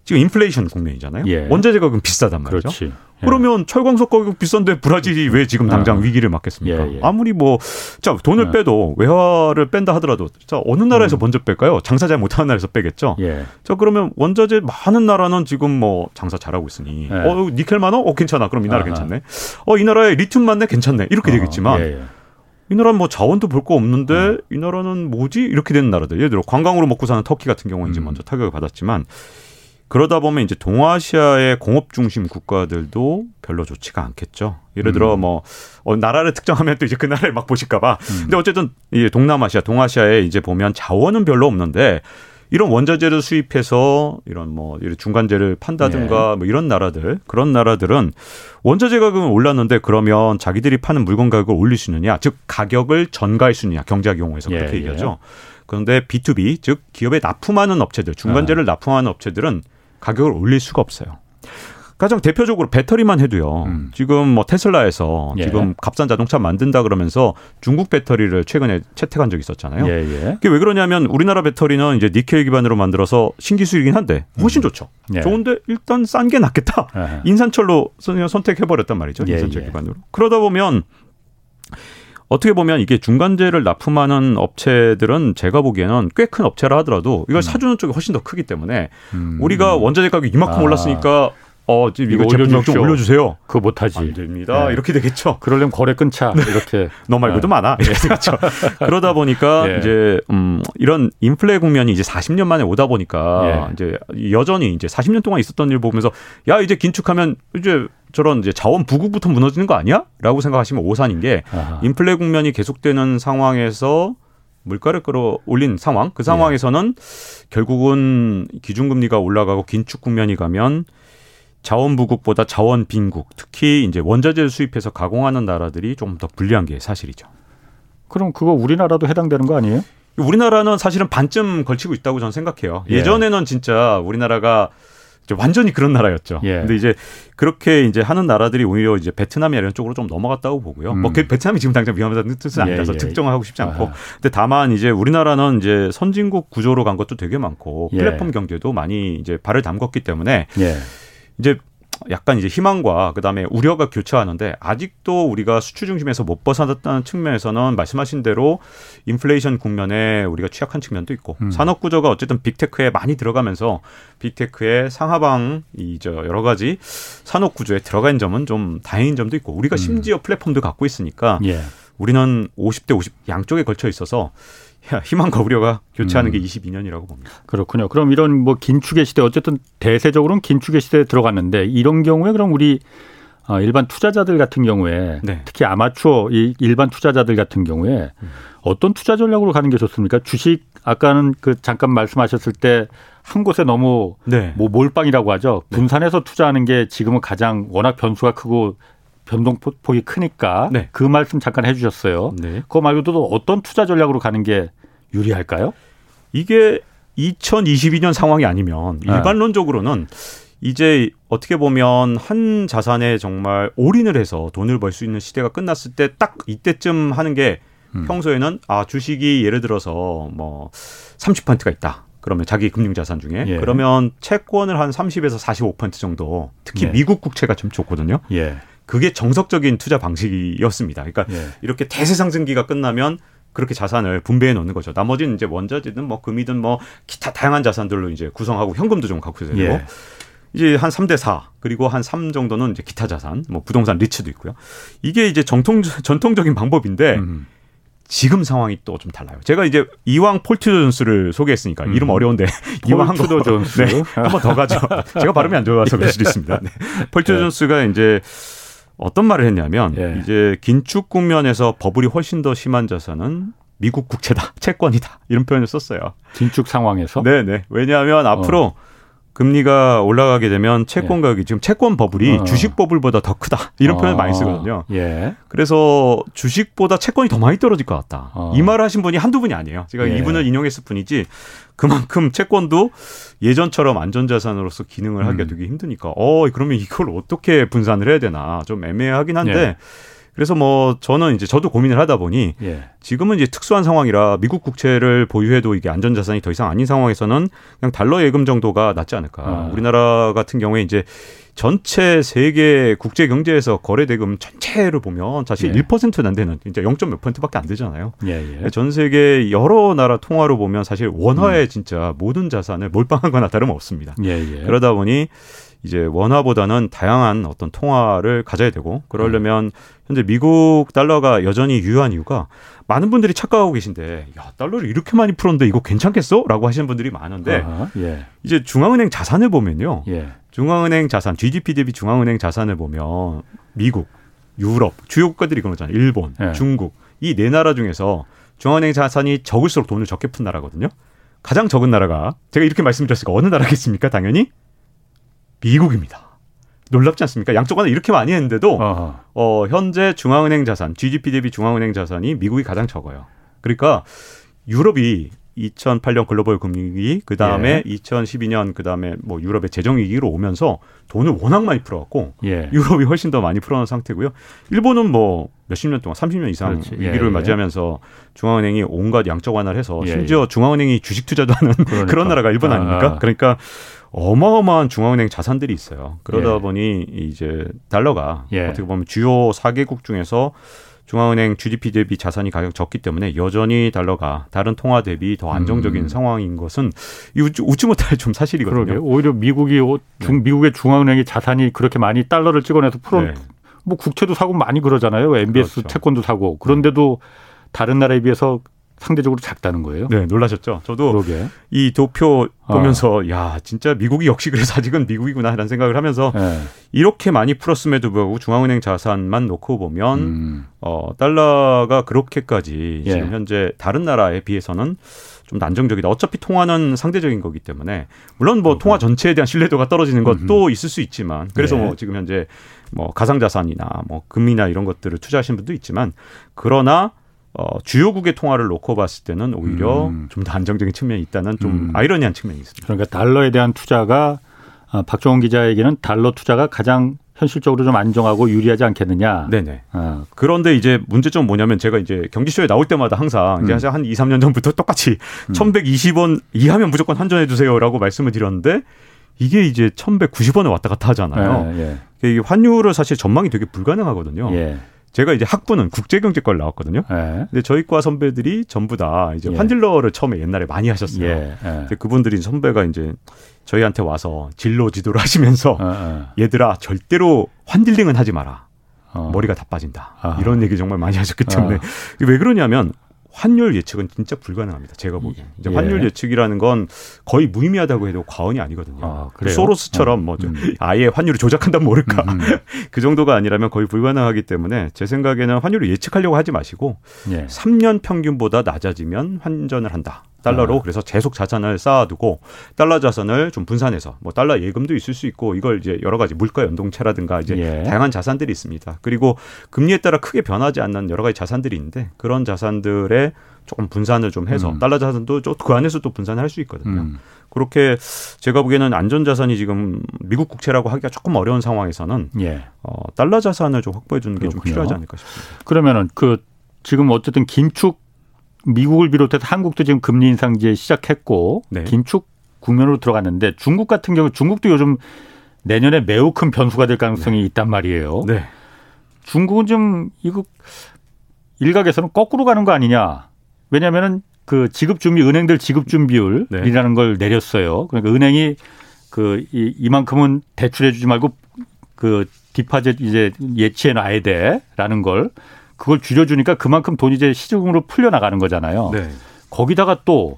지금 인플레이션 국면이잖아요. 예. 원자재 가격은 비싸단 말이죠. 그렇지. 예. 그러면 철광석 가격 비싼데 브라질이 왜 지금 당장 어. 위기를 맞겠습니까? 예, 예. 아무리 뭐, 자, 돈을 어. 빼도 외화를 뺀다 하더라도, 자, 어느 나라에서 먼저 뺄까요? 장사 잘 못하는 나라에서 빼겠죠? 음. 예. 자, 그러면 원자재 많은 나라는 지금 뭐 장사 잘하고 있으니, 예. 어, 니켈 많아? 어, 괜찮아. 그럼 이 나라 아하. 괜찮네. 어, 이 나라에 리튬 많네? 괜찮네. 이렇게 되겠지만, 어, 예, 예. 이 나라는 뭐 자원도 볼 거 없는데, 어. 이 나라는 뭐지? 이렇게 되는 나라들. 예를 들어 관광으로 먹고 사는 터키 같은 경우는 이제 음. 먼저 타격을 받았지만, 그러다 보면 이제 동아시아의 공업 중심 국가들도 별로 좋지가 않겠죠. 예를 들어 음. 뭐 어, 나라를 특정하면 또 이제 그 나라를 막 보실까봐. 음. 근데 어쨌든 이 동남아시아, 동아시아에 이제 보면 자원은 별로 없는데 이런 원자재를 수입해서 이런 뭐 이런 중간재를 판다든가 네. 뭐 이런 나라들 그런 나라들은 원자재 가격은 올랐는데 그러면 자기들이 파는 물건 가격을 올릴 수 있느냐, 즉 가격을 전가할 수 있느냐 경제학 용어에서 예, 그렇게 예. 얘기하죠. 그런데 B2B 즉 기업에 납품하는 업체들, 중간재를 아. 납품하는 업체들은 가격을 올릴 수가 없어요. 가장 대표적으로 배터리만 해도요. 음. 지금 뭐 테슬라에서 예. 지금 값싼 자동차 만든다 그러면서 중국 배터리를 최근에 채택한 적이 있었잖아요. 예, 예. 그게 왜 그러냐면 우리나라 배터리는 이제 니켈 기반으로 만들어서 신기술이긴 한데 훨씬 좋죠. 예. 좋은데 일단 싼 게 낫겠다. 아하. 인산철로 선택해버렸단 말이죠. 예, 인산철 예. 기반으로. 그러다 보면 어떻게 보면 이게 중간재를 납품하는 업체들은 제가 보기에는 꽤 큰 업체라 하더라도 이걸 사주는 쪽이 훨씬 더 크기 때문에 음. 우리가 원자재 가격이 이만큼 아. 올랐으니까 어, 지금 이거 이거 제품 좀. 올려주세요. 그거 못하지. 안 됩니다. 네. 이렇게 되겠죠. 그러려면 거래 끊자. 이렇게. 너 말고도 네. 많아. 이렇게 되겠죠. 그러다 보니까 예. 이제 음 이런 인플레 국면이 이제 40년 만에 오다 보니까 예. 이제 여전히 이제 40년 동안 있었던 일 보면서 야 이제 긴축하면 이제 저런 이제 자원 부국부터 무너지는 거 아니야?라고 생각하시면 오산인 게 아하. 인플레 국면이 계속되는 상황에서 물가를 끌어올린 상황 예. 그 상황에서는 결국은 기준금리가 올라가고 긴축 국면이 가면 자원 부국보다 자원 빈국 특히 이제 원자재를 수입해서 가공하는 나라들이 좀더 불리한 게 사실이죠. 그럼 그거 우리나라도 해당되는 거 아니에요? 우리나라는 사실은 반쯤 걸치고 있다고 저는 생각해요. 예. 예전에는 진짜 우리나라가 이제 완전히 그런 나라였죠. 예. 근데 이제 그렇게 이제 하는 나라들이 오히려 이제 베트남이나 이런 쪽으로 좀 넘어갔다고 보고요. 음. 뭐그 베트남이 지금 당장 위험하다는 뜻은 예, 아니라서 예. 특정을 하고 싶지 않고. 아하. 근데 다만 이제 우리나라는 이제 선진국 구조로 간 것도 되게 많고 예. 플랫폼 경제도 많이 이제 발을 담궜기 때문에 예. 이제 약간 이제 희망과 그다음에 우려가 교차하는데 아직도 우리가 수출 중심에서 못 벗어났다는 측면에서는 말씀하신 대로 인플레이션 국면에 우리가 취약한 측면도 있고 음. 산업 구조가 어쨌든 빅테크에 많이 들어가면서 빅테크의 상하방 이 저 여러 가지 산업 구조에 들어간 점은 좀 다행인 점도 있고 우리가 음. 심지어 플랫폼도 갖고 있으니까 예. 우리는 50대 50 양쪽에 걸쳐 있어서 야, 희망과 우려가 교차하는 음. 게 22년이라고 봅니다. 그렇군요. 그럼 이런 뭐 긴축의 시대 어쨌든 대세적으로는 긴축의 시대에 들어갔는데 이런 경우에 그럼 우리 어, 일반 투자자들 같은 경우에 네. 특히 아마추어 이 일반 투자자들 같은 경우에 어떤 투자 전략으로 가는 게 좋습니까? 주식 아까는 그 잠깐 말씀하셨을 때 한 곳에 너무 네. 뭐 몰빵이라고 하죠. 분산해서 투자하는 게 지금은 가장 워낙 변수가 크고 변동폭이 크니까 네. 그 말씀 잠깐 해주셨어요. 네. 그거 말고도 어떤 투자 전략으로 가는 게 유리할까요? 이게 2022년 상황이 아니면 네. 일반론적으로는 이제 어떻게 보면 한 자산에 정말 올인을 해서 돈을 벌 수 있는 시대가 끝났을 때 딱 이때쯤 하는 게 음. 평소에는 아 주식이 예를 들어서 뭐 30%가 있다. 그러면 자기 금융 자산 중에 예. 그러면 채권을 한 30에서 45% 정도 특히 예. 미국 국채가 좀 좋거든요. 예. 그게 정석적인 투자 방식이었습니다. 그러니까 예. 이렇게 대세 상승기가 끝나면 그렇게 자산을 분배해 놓는 거죠. 나머지는 이제 원자재든 뭐 금이든 뭐 기타 다양한 자산들로 이제 구성하고 현금도 좀 갖고 있어야 되고 예. 이제 한 3대 4 그리고 한 3 정도는 이제 기타 자산 뭐 부동산 리츠도 있고요. 이게 이제 정통 전통적인 방법인데 음. 지금 상황이 또 좀 달라요. 제가 이제 이왕 폴 튜더 존스를 소개했으니까 음. 이름 어려운데 이왕 한 폴 튜더 거- 존스. 네, 한번 더 가죠. 제가 발음이 안 좋아서 그럴 수도 있습니다. 네. 폴 튜더 네. 존스가 이제 어떤 말을 했냐면 예. 이제 긴축 국면에서 버블이 훨씬 더 심한 자산은 미국 국채다, 채권이다 이런 표현을 썼어요. 긴축 상황에서 네네. 왜냐하면 앞으로 금리가 올라가게 되면 채권 가격이 지금 채권 버블이 어. 주식 버블보다 더 크다 이런 표현 을 많이 어. 쓰거든요. 예. 그래서 주식보다 채권이 더 많이 떨어질 것 같다. 어. 이 말을 하신 분이 한두 분이 아니에요. 제가 예. 이분을 인용했을 뿐이지 그만큼 채권도 예전처럼 안전자산으로서 기능을 하기가 음. 되게 힘드니까 어 그러면 이걸 어떻게 분산을 해야 되나 좀 애매하긴 한데 예. 그래서 뭐 저는 이제 저도 고민을 하다 보니 예. 지금은 이제 특수한 상황이라 미국 국채를 보유해도 이게 안전자산이 더 이상 아닌 상황에서는 그냥 달러 예금 정도가 낫지 않을까. 아. 우리나라 같은 경우에 이제 전체 세계 국제 경제에서 거래 대금 전체를 보면 사실 예. 1%는 안 되는 이제 0. 몇 퍼센트밖에 안 되잖아요. 예. 예. 전 세계 여러 나라 통화로 보면 사실 원화에 음. 진짜 모든 자산을 몰빵한 거나 다름없습니다. 예. 예. 그러다 보니 이제 원화보다는 다양한 어떤 통화를 가져야 되고 그러려면 현재 미국 달러가 여전히 유효한 이유가 많은 분들이 착각하고 계신데 야 달러를 이렇게 많이 풀었는데 이거 괜찮겠어? 라고 하시는 분들이 많은데 아하, 예. 이제 중앙은행 자산을 보면요 예. 중앙은행 자산 GDP 대비 중앙은행 자산을 보면 미국 유럽 주요 국가들이 그러잖아요 일본 예. 중국 이 네 나라 중에서 중앙은행 자산이 적을수록 돈을 적게 푼 나라거든요 가장 적은 나라가 제가 이렇게 말씀드렸으니까 어느 나라겠습니까 당연히 미국입니다. 놀랍지 않습니까? 양쪽 하나 이렇게 많이 했는데도. 어, 현재 중앙은행 자산, GDP 대비 중앙은행 자산이 미국이 가장 적어요. 그러니까 유럽이 2008년 글로벌 금융위기, 그 다음에 2012년 그 다음에 뭐 유럽의 재정 위기로 오면서 돈을 워낙 많이 풀어갖고 예. 유럽이 훨씬 더 많이 풀어놓은 상태고요. 일본은 뭐 몇십 년 동안 30년 이상 그렇지. 예, 위기를 예. 맞이하면서 중앙은행이 온갖 양적 완화를 해서 예, 심지어 중앙은행이 주식 투자도 하는 그러니까. 그런 나라가 일본 아, 아닙니까? 아. 그러니까 어마어마한 중앙은행 자산들이 있어요. 그러다 예. 보니 이제 달러가 예. 어떻게 보면 주요 4개국 중에서 중앙은행 GDP 대비 자산이 가격 적기 때문에 여전히 달러가 다른 통화 대비 더 안정적인 음. 상황인 것은 이 웃지, 못할 좀 사실이거든요. 그러게 오히려 미국이 오- 중, 미국의 중앙은행이 자산이 그렇게 많이 달러를 찍어내서 풀어 네. 뭐 국채도 사고 많이 그러잖아요. MBS 그렇죠. 채권도 사고 그런데도 다른 나라에 비해서 상대적으로 작다는 거예요. 네, 놀라셨죠? 저도 그러게. 이 도표 어. 보면서 야 진짜 미국이 역시 그래서 아직은 미국이구나라는 생각을 하면서 예. 이렇게 많이 풀었음에도 불구하고 중앙은행 자산만 놓고 보면 음. 어, 달러가 그렇게까지 예. 지금 현재 다른 나라에 비해서는 좀 안정적이다. 어차피 통화는 상대적인 거기 때문에 물론 뭐 통화 전체에 대한 신뢰도가 떨어지는 것도 있을 수 있지만 그래서 예. 뭐 지금 현재 뭐 가상자산이나 뭐 금이나 이런 것들을 투자하시는 분도 있지만 그러나 어, 주요국의 통화를 놓고 봤을 때는 오히려 음. 좀더 안정적인 측면이 있다는 좀 음. 아이러니한 측면이 있습니다. 그러니까 달러에 대한 투자가 아, 박종원 기자에게는 달러 투자가 가장 현실적으로 좀 안정하고 유리하지 않겠느냐. 네네. 아, 그런데 이제 문제점은 뭐냐면 제가 이제 경기쇼에 나올 때마다 항상 이제 음. 한 2, 3년 전부터 똑같이 1120원 이하면 무조건 환전해 주세요라고 말씀을 드렸는데 이게 이제 1190원에 왔다 갔다 하잖아요. 예, 이게 환율을 사실 전망이 되게 불가능하거든요. 예, 예, 제가 이제 학부는 국제경제과를 나왔거든요. 예, 근데 저희 과 선배들이 전부 다 이제 예. 환딜러를 처음에 옛날에 많이 하셨어요. 예, 예. 근데 그분들이 선배가 이제 저희한테 와서 진로 지도를 하시면서 어, 어, 얘들아 절대로 환딜링은 하지 마라. 어. 머리가 다 빠진다. 아하. 이런 얘기 정말 많이 하셨기 아. 때문에 왜 그러냐면 환율 예측은 진짜 불가능합니다. 제가 보기엔. 이제 예. 환율 예측이라는 건 거의 무의미하다고 해도 과언이 아니거든요. 아, 그래요? 소로스처럼 뭐좀 음. 아예 환율을 조작한다면 모를까. 음. 그 정도가 아니라면 거의 불가능하기 때문에 제 생각에는 환율을 예측하려고 하지 마시고 예. 3년 평균보다 낮아지면 환전을 한다. 달러로 아. 그래서 계속 자산을 쌓아두고 달러 자산을 좀 분산해서 뭐 달러 예금도 있을 수 있고 이걸 이제 여러 가지 물가 연동체라든가 이제 예. 다양한 자산들이 있습니다. 그리고 금리에 따라 크게 변하지 않는 여러 가지 자산들이 있는데 그런 자산들에 조금 분산을 좀 해서 음. 달러 자산도 좀그 안에서 또 분산을 할 수 있거든요. 음. 그렇게 제가 보기에는 안전 자산이 지금 미국 국채라고 하기가 조금 어려운 상황에서는 예. 어, 달러 자산을 좀 확보해 주는 게 좀. 필요하지 않을까 싶습니다. 그러면은 그 지금 어쨌든 긴축 미국을 비롯해서 한국도 지금 금리 인상 이제 시작했고 네. 긴축 국면으로 들어갔는데 중국 같은 경우 중국도 요즘 내년에 매우 큰 변수가 될 가능성이 있단 말이에요. 네. 중국은 좀 이거 일각에서는 거꾸로 가는 거 아니냐. 왜냐하면은 그 지급 준비 은행들 지급 준비율이라는 걸 내렸어요. 그러니까 은행이 그 이, 이만큼은 대출해 주지 말고 그 디파짓 이제 예치해 놔야 돼라는 걸 그걸 줄여주니까 그만큼 돈이 이제 시중으로 풀려 나가는 거잖아요. 네. 거기다가 또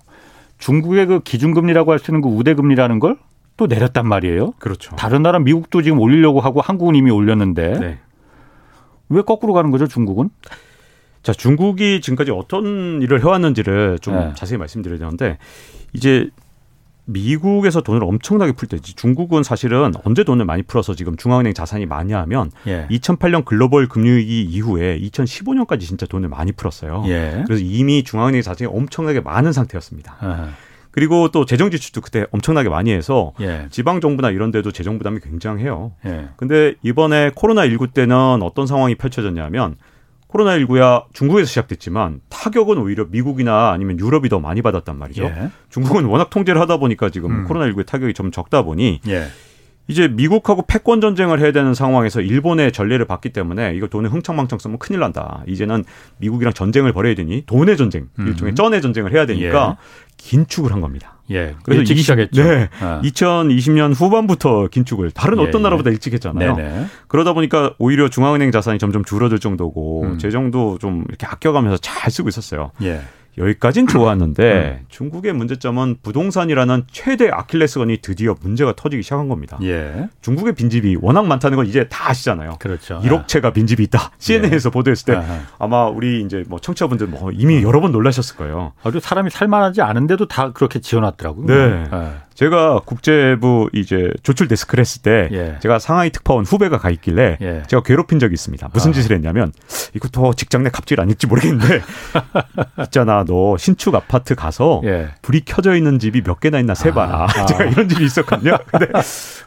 중국의 그 기준금리라고 할 수 있는 그 우대금리라는 걸 또 내렸단 말이에요. 그렇죠. 다른 나라 미국도 지금 올리려고 하고 한국은 이미 올렸는데 네. 왜 거꾸로 가는 거죠 중국은? 자, 중국이 지금까지 어떤 일을 해왔는지를 좀 네. 자세히 말씀드려야 되는데, 이제 미국에서 돈을 엄청나게 풀 때지. 중국은 사실은 언제 돈을 많이 풀어서 지금 중앙은행 자산이 많이 하면 예. 2008년 글로벌 금융위기 이후에 2015년까지 진짜 돈을 많이 풀었어요. 예. 그래서 이미 중앙은행 자산이 엄청나게 많은 상태였습니다. 아하. 그리고 또 재정 지출도 그때 엄청나게 많이 해서 예. 지방 정부나 이런 데도 재정 부담이 굉장해요. 예. 근데 이번에 코로나 19 때는 어떤 상황이 펼쳐졌냐면 코로나19야 중국에서 시작됐지만 타격은 오히려 미국이나 아니면 유럽이 더 많이 받았단 말이죠. 예. 중국은 워낙 통제를 하다 보니까 지금 음. 코로나19의 타격이 좀 적다 보니 예. 이제 미국하고 패권 전쟁을 해야 되는 상황에서 일본의 전례를 봤기 때문에 이거 돈을 흥청망청 쓰면 큰일 난다. 이제는 미국이랑 전쟁을 벌여야 되니 돈의 전쟁, 음. 일종의 쩐의 전쟁을 해야 되니까 긴축을 한 겁니다. 예. 그래서 일찍 20 시작했죠. 네. 아. 2020년 후반부터 긴축을 다른 예, 어떤 예. 나라보다 일찍 했잖아요. 네네. 그러다 보니까 오히려 중앙은행 자산이 점점 줄어들 정도고 음. 재정도 좀 이렇게 아껴가면서 잘 쓰고 있었어요. 예. 여기까진 좋았는데 음. 중국의 문제점은 부동산이라는 최대 아킬레스건이 드디어 문제가 터지기 시작한 겁니다. 예. 중국의 빈집이 워낙 많다는 건 이제 다 아시잖아요. 그렇죠. 1억 채가 빈집이 있다. CNN에서 보도했을 때 아하. 아마 우리 이제 뭐 청취자분들 뭐 이미 여러 번 놀라셨을 거예요. 아주 사람이 살만하지 않은데도 다 그렇게 지어놨더라고요. 네. 예. 제가 국제부 이제 조출 데스크를 했을 때 예. 제가 상하이 특파원 후배가 가 있길래 예. 제가 괴롭힌 적이 있습니다. 무슨 아. 짓을 했냐면 이것도 직장 내 갑질 아닐지 모르겠는데 있잖아 너 신축 아파트 가서 예. 불이 켜져 있는 집이 몇 개나 있나 세봐라. 아. 제가 이런 집이 있었거든요. 근데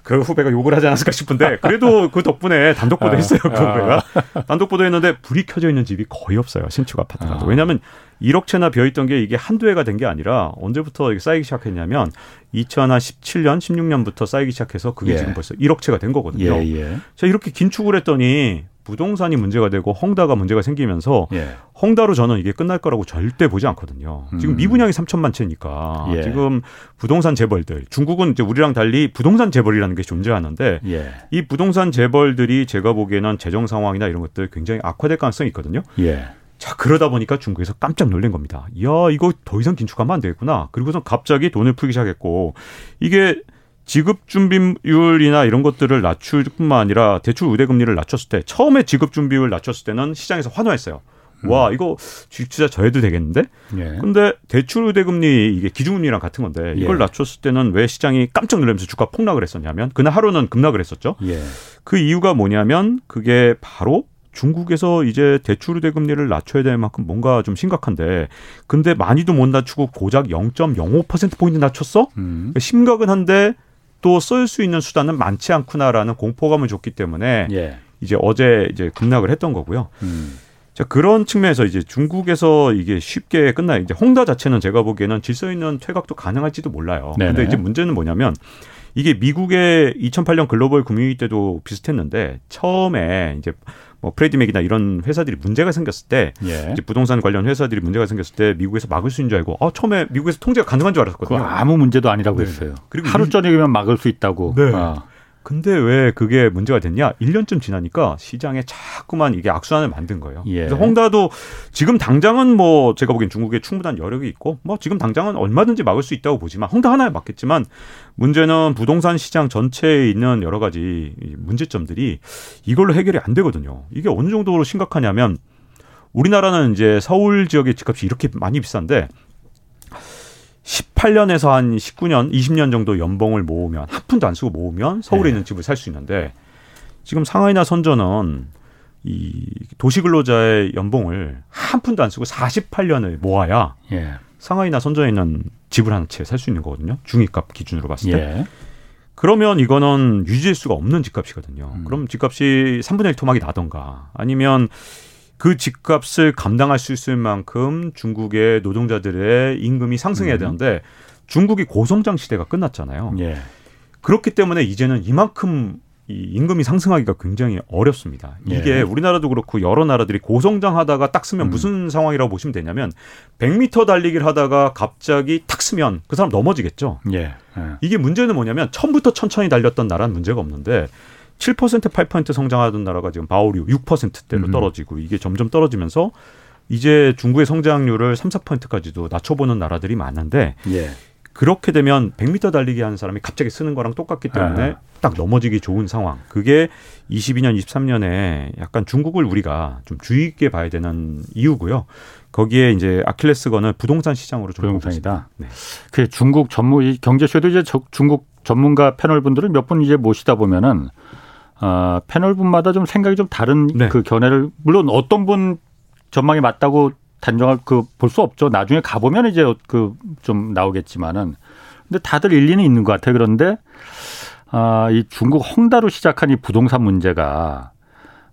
그 후배가 욕을 하지 않았을까 싶은데 그래도 그 덕분에 단독 보도 아. 했어요. 그 아. 후배가 단독 보도 했는데 불이 켜져 있는 집이 거의 없어요. 신축 아파트가. 아. 왜냐하면 1억 채나 비어 있던 게 이게 한두 해가 된 게 아니라 언제부터 쌓이기 시작했냐면 2017년, 16년부터 쌓이기 시작해서 그게 예. 지금 벌써 1억 채가 된 거거든요. 예. 예. 자, 이렇게 긴축을 했더니 부동산이 문제가 되고 헝다가 문제가 생기면서 예. 헝다로 저는 이게 끝날 거라고 절대 보지 않거든요. 지금 음. 미분양이 3천만 채니까 예. 지금 부동산 재벌들 중국은 이제 우리랑 달리 부동산 재벌이라는 게 존재하는데 예. 이 부동산 재벌들이 제가 보기에는 재정 상황이나 이런 것들 굉장히 악화될 가능성이 있거든요. 예. 자 그러다 보니까 중국에서 깜짝 놀란 겁니다. 이야 이거 더 이상 긴축하면 안 되겠구나. 그리고선 갑자기 돈을 풀기 시작했고 이게 지급 준비율이나 이런 것들을 낮출 뿐만 아니라 대출 우대 금리를 낮췄을 때 처음에 지급 준비율 낮췄을 때는 시장에서 환호했어요. 와 이거 주식 투자 저 해도 되겠는데? 예. 근데 대출 우대 금리 이게 기준금리랑 같은 건데 이걸 예. 낮췄을 때는 왜 시장이 깜짝 놀라면서 주가 폭락을 했었냐면 그날 하루는 급락을 했었죠. 예. 그 이유가 뭐냐면 그게 바로 중국에서 이제 대출 우대 금리를 낮춰야 될 만큼 뭔가 좀 심각한데 근데 많이도 못 낮추고 고작 0.05% 포인트 낮췄어? 음. 심각은 한데 또 쓸 수 있는 수단은 많지 않구나라는 공포감을 줬기 때문에 예. 이제 어제 이제 급락을 했던 거고요. 음. 자, 그런 측면에서 이제 중국에서 이게 쉽게 끝나 이제 홍다 자체는 제가 보기에는 질서 있는 퇴각도 가능할지도 몰라요. 네네. 근데 이제 문제는 뭐냐면 이게 미국의 2008년 글로벌 금융위기 때도 비슷했는데 처음에 이제 뭐 프레디맥이나 이런 회사들이 문제가 생겼을 때 예. 이제 부동산 관련 회사들이 문제가 생겼을 때 미국에서 막을 수 있는 줄 알고 아 처음에 미국에서 통제가 가능한 줄 알았거든요. 아무 문제도 아니라고 네. 했어요. 그리고 하루 일- 저녁이면 막을 수 있다고. 네. 아. 근데 왜 그게 문제가 됐냐? 1년쯤 지나니까 시장에 자꾸만 이게 악순환을 만든 거예요. 예. 그래서 홍다도 지금 당장은 뭐 제가 보기엔 중국에 충분한 여력이 있고 뭐 지금 당장은 얼마든지 막을 수 있다고 보지만 홍다 하나에 맞겠지만 문제는 부동산 시장 전체에 있는 여러 가지 문제점들이 이걸로 해결이 안 되거든요. 이게 어느 정도로 심각하냐면 우리나라는 이제 서울 지역의 집값이 이렇게 많이 비싼데 18년에서 한 19년, 20년 정도 연봉을 모으면 한 푼도 안 쓰고 모으면 서울에 네. 있는 집을 살 수 있는데 지금 상하이나 선전은 이 도시 근로자의 연봉을 한 푼도 안 쓰고 48년을 모아야 예. 상하이나 선전에 있는 집을 한채살 수 있는 거거든요. 중위값 기준으로 봤을 때. 예. 그러면 이거는 유지할 수가 없는 집값이거든요. 음. 그럼 집값이 3분의 1 토막이 나던가 아니면 그 집값을 감당할 수 있을 만큼 중국의 노동자들의 임금이 상승해야 음. 되는데 중국이 고성장 시대가 끝났잖아요. 예. 그렇기 때문에 이제는 이만큼 이 임금이 상승하기가 굉장히 어렵습니다. 이게 예. 우리나라도 그렇고 여러 나라들이 고성장 하다가 딱 쓰면 음. 무슨 상황이라고 보시면 되냐면 100m 달리기를 하다가 갑자기 탁 쓰면 그 사람 넘어지겠죠. 예. 예. 이게 문제는 뭐냐면 처음부터 천천히 달렸던 나라는 문제가 없는데 7% 8% 성장하던 나라가 지금 바오류 6%대로 음. 떨어지고 이게 점점 떨어지면서 이제 중국의 성장률을 3, 4%까지도 낮춰보는 나라들이 많은데 예. 그렇게 되면 100m 달리기 하는 사람이 갑자기 쓰는 거랑 똑같기 때문에 아. 딱 넘어지기 좋은 상황. 그게 22년, 23년에 약간 중국을 우리가 좀 주의 있게 봐야 되는 이유고요. 거기에 이제 아킬레스건은 부동산 시장으로 좀 부동산이다. 네. 그 중국 전문 이 경제쇼도 이제 저- 중국 전문가 패널 분들을 몇 분 이제 모시다 보면은 아, 패널 분마다 좀 생각이 좀 다른 네. 그 견해를 물론 어떤 분 전망이 맞다고 단정할 그 볼 수 없죠. 나중에 가 보면 이제 그 좀 나오겠지만은 근데 다들 일리는 있는 것 같아요. 그런데 아, 이 중국 홍다로 시작한 이 부동산 문제가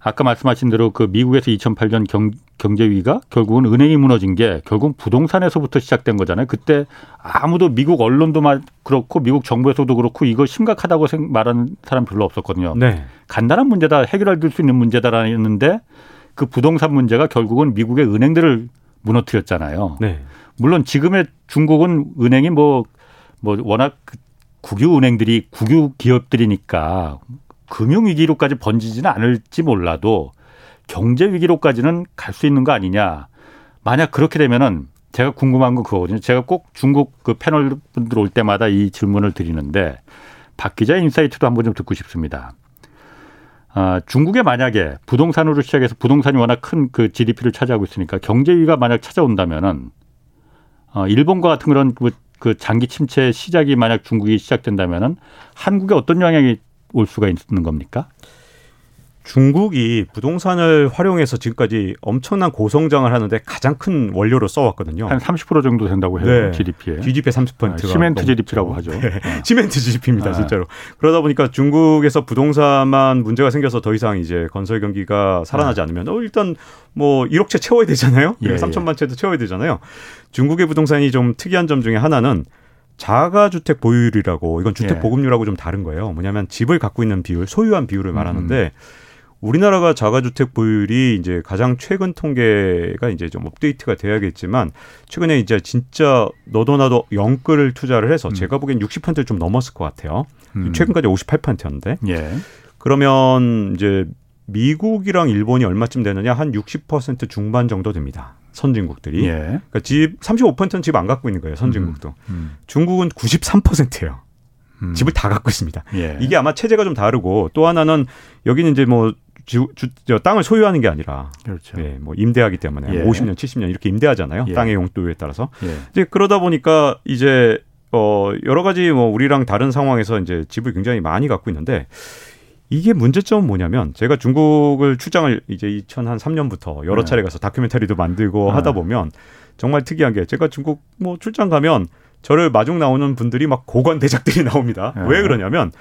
아까 말씀하신 대로 그 미국에서 2008년 경, 경제 위기가 결국은 은행이 무너진 게 결국 부동산에서부터 시작된 거잖아요. 그때 아무도 미국 언론도 말 그렇고 미국 정부에서도 그렇고 이거 심각하다고 생- 말하는 사람 별로 없었거든요. 네. 간단한 문제다 해결할 수 있는 문제다라는데 그 부동산 문제가 결국은 미국의 은행들을 무너뜨렸잖아요. 네. 물론 지금의 중국은 은행이 뭐, 뭐 워낙 그 국유 은행들이 국유 기업들이니까 금융 위기로까지 번지지는 않을지 몰라도 경제 위기로까지는 갈 수 있는 거 아니냐. 만약 그렇게 되면은 제가 궁금한 건 그거거든요. 제가 꼭 중국 그 패널 분들 올 때마다 이 질문을 드리는데 박 기자 인사이트도 한번 좀 듣고 싶습니다. 아, 중국에 만약에 부동산으로 시작해서 부동산이 워낙 큰 그 GDP를 차지하고 있으니까 경제 위기가 만약 찾아온다면은 어, 일본과 같은 그런 그, 그 장기 침체 시작이 만약 중국이 시작된다면은 한국에 어떤 영향이 올 수가 있는 겁니까? 중국이 부동산을 활용해서 지금까지 엄청난 고성장을 하는데 가장 큰 원료로 써왔거든요. 한 30% 정도 된다고 해요. 네. GDP에. GDP의 30%가 시멘트 GDP라고 하죠. 네. 시멘트 GDP입니다, 아. 진짜로. 그러다 보니까 중국에서 부동산만 문제가 생겨서 더 이상 이제 건설 경기가 살아나지 않으면 어 일단 뭐 1억 채 채워야 되잖아요. 예, 예. 3천만 채도 채워야 되잖아요. 중국의 부동산이 좀 특이한 점 중에 하나는 자가 주택 보유율이라고 이건 주택 예. 보급률하고 좀 다른 거예요. 뭐냐면 집을 갖고 있는 비율, 소유한 비율을 말하는데 음. 우리나라가 자가주택 보유율이 이제 가장 최근 통계가 이제 좀 업데이트가 돼야겠지만 최근에 이제 진짜 너도 나도 영끌을 투자를 해서 음. 제가 보기엔 60%를 좀 넘었을 것 같아요. 음. 최근까지 58%였는데 예. 그러면 이제 미국이랑 일본이 얼마쯤 되느냐 한 60% 중반 정도 됩니다. 선진국들이. 예. 그러니까 집 35%는 집 안 갖고 있는 거예요. 선진국도. 음. 중국은 93%예요. 음. 집을 다 갖고 있습니다. 예. 이게 아마 체제가 좀 다르고 또 하나는 여기는 이제 뭐 주, 주, 저 땅을 소유하는 게 아니라 그렇죠. 예, 뭐 임대하기 때문에 예. 50년, 70년 이렇게 임대하잖아요. 예. 땅의 용도에 따라서. 예. 이제 그러다 보니까 이제 어 여러 가지 뭐 우리랑 다른 상황에서 이제 집을 굉장히 많이 갖고 있는데 이게 문제점은 뭐냐면 제가 중국을 출장을 이제 2003년부터 여러 네. 차례 가서 다큐멘터리도 만들고 네. 하다 보면 정말 특이한 게 제가 중국 뭐 출장 가면 저를 마중 나오는 분들이 막 고관 대작들이 나옵니다. 네. 왜 그러냐면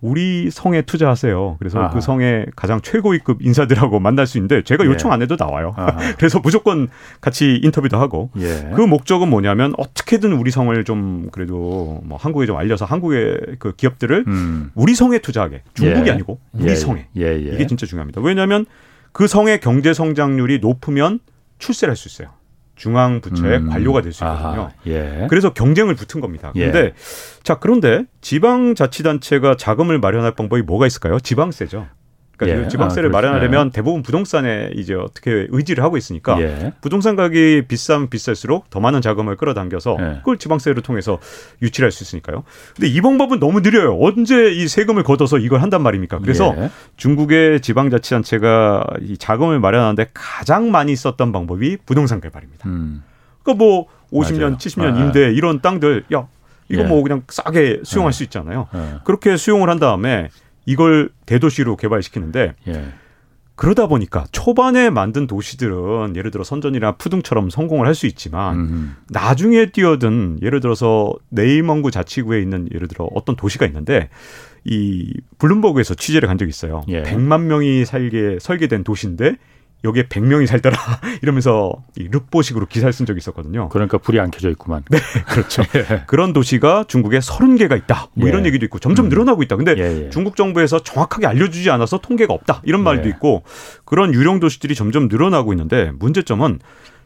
우리 성에 투자하세요. 그래서 아하. 그 성의 가장 최고위급 인사들하고 만날 수 있는데 제가 예. 요청 안 해도 나와요. 그래서 무조건 같이 인터뷰도 하고 예. 그 목적은 뭐냐면 어떻게든 우리 성을 좀 그래도 뭐 한국에 좀 알려서 한국의 그 기업들을 음. 우리 성에 투자하게 중국이 예. 아니고 우리 예, 성에 예, 예. 이게 진짜 중요합니다. 왜냐하면 그 성의 경제 성장률이 높으면 출세를 할 수 있어요. 중앙 부처의 음. 관료가 될 수 있거든요. 아, 예. 그래서 경쟁을 붙은 겁니다. 예. 그런데 자 그런데 지방 자치단체가 자금을 마련할 방법이 뭐가 있을까요? 지방세죠. 그러니까 예. 지방세를 아. 마련하려면 대부분 부동산에 이제 어떻게 의지를 하고 있으니까 예. 부동산 가격이 비싸면 비쌀수록 더 많은 자금을 끌어당겨서 예. 그걸 지방세를 통해서 유치를 할수 있으니까요. 근데 이 방법은 너무 느려요. 언제 이 세금을 걷어서 이걸 한단 말입니까? 그래서 예. 중국의 지방자치단체가 이 자금을 마련하는데 가장 많이 썼던 방법이 부동산 개발입니다. 음. 그러니까 뭐 50년, 맞아요. 70년 아. 임대 이런 땅들 야 이거 예. 뭐 그냥 싸게 수용할 수 있잖아요. 예. 그렇게 수용을 한 다음에 이걸 대도시로 개발시키는데 예. 그러다 보니까 초반에 만든 도시들은 예를 들어 선전이나 푸둥처럼 성공을 할 수 있지만 음. 나중에 뛰어든 예를 들어서 네이먼구 자치구에 있는 예를 들어 어떤 도시가 있는데 이 블룸버그에서 취재를 간 적이 있어요. 예. 100만 명이 살게 설계된 도시인데 여기에 100명이 살더라 이러면서 이 르뽀식으로 기사를 쓴 적이 있었거든요. 그러니까 불이 안 켜져 있구만. 네, 그렇죠. 그런 도시가 중국에 30개가 있다. 뭐 예. 이런 얘기도 있고 점점 음. 늘어나고 있다. 근데 예, 예. 중국 정부에서 정확하게 알려주지 않아서 통계가 없다. 이런 말도 예. 있고 그런 유령 도시들이 점점 늘어나고 있는데 문제점은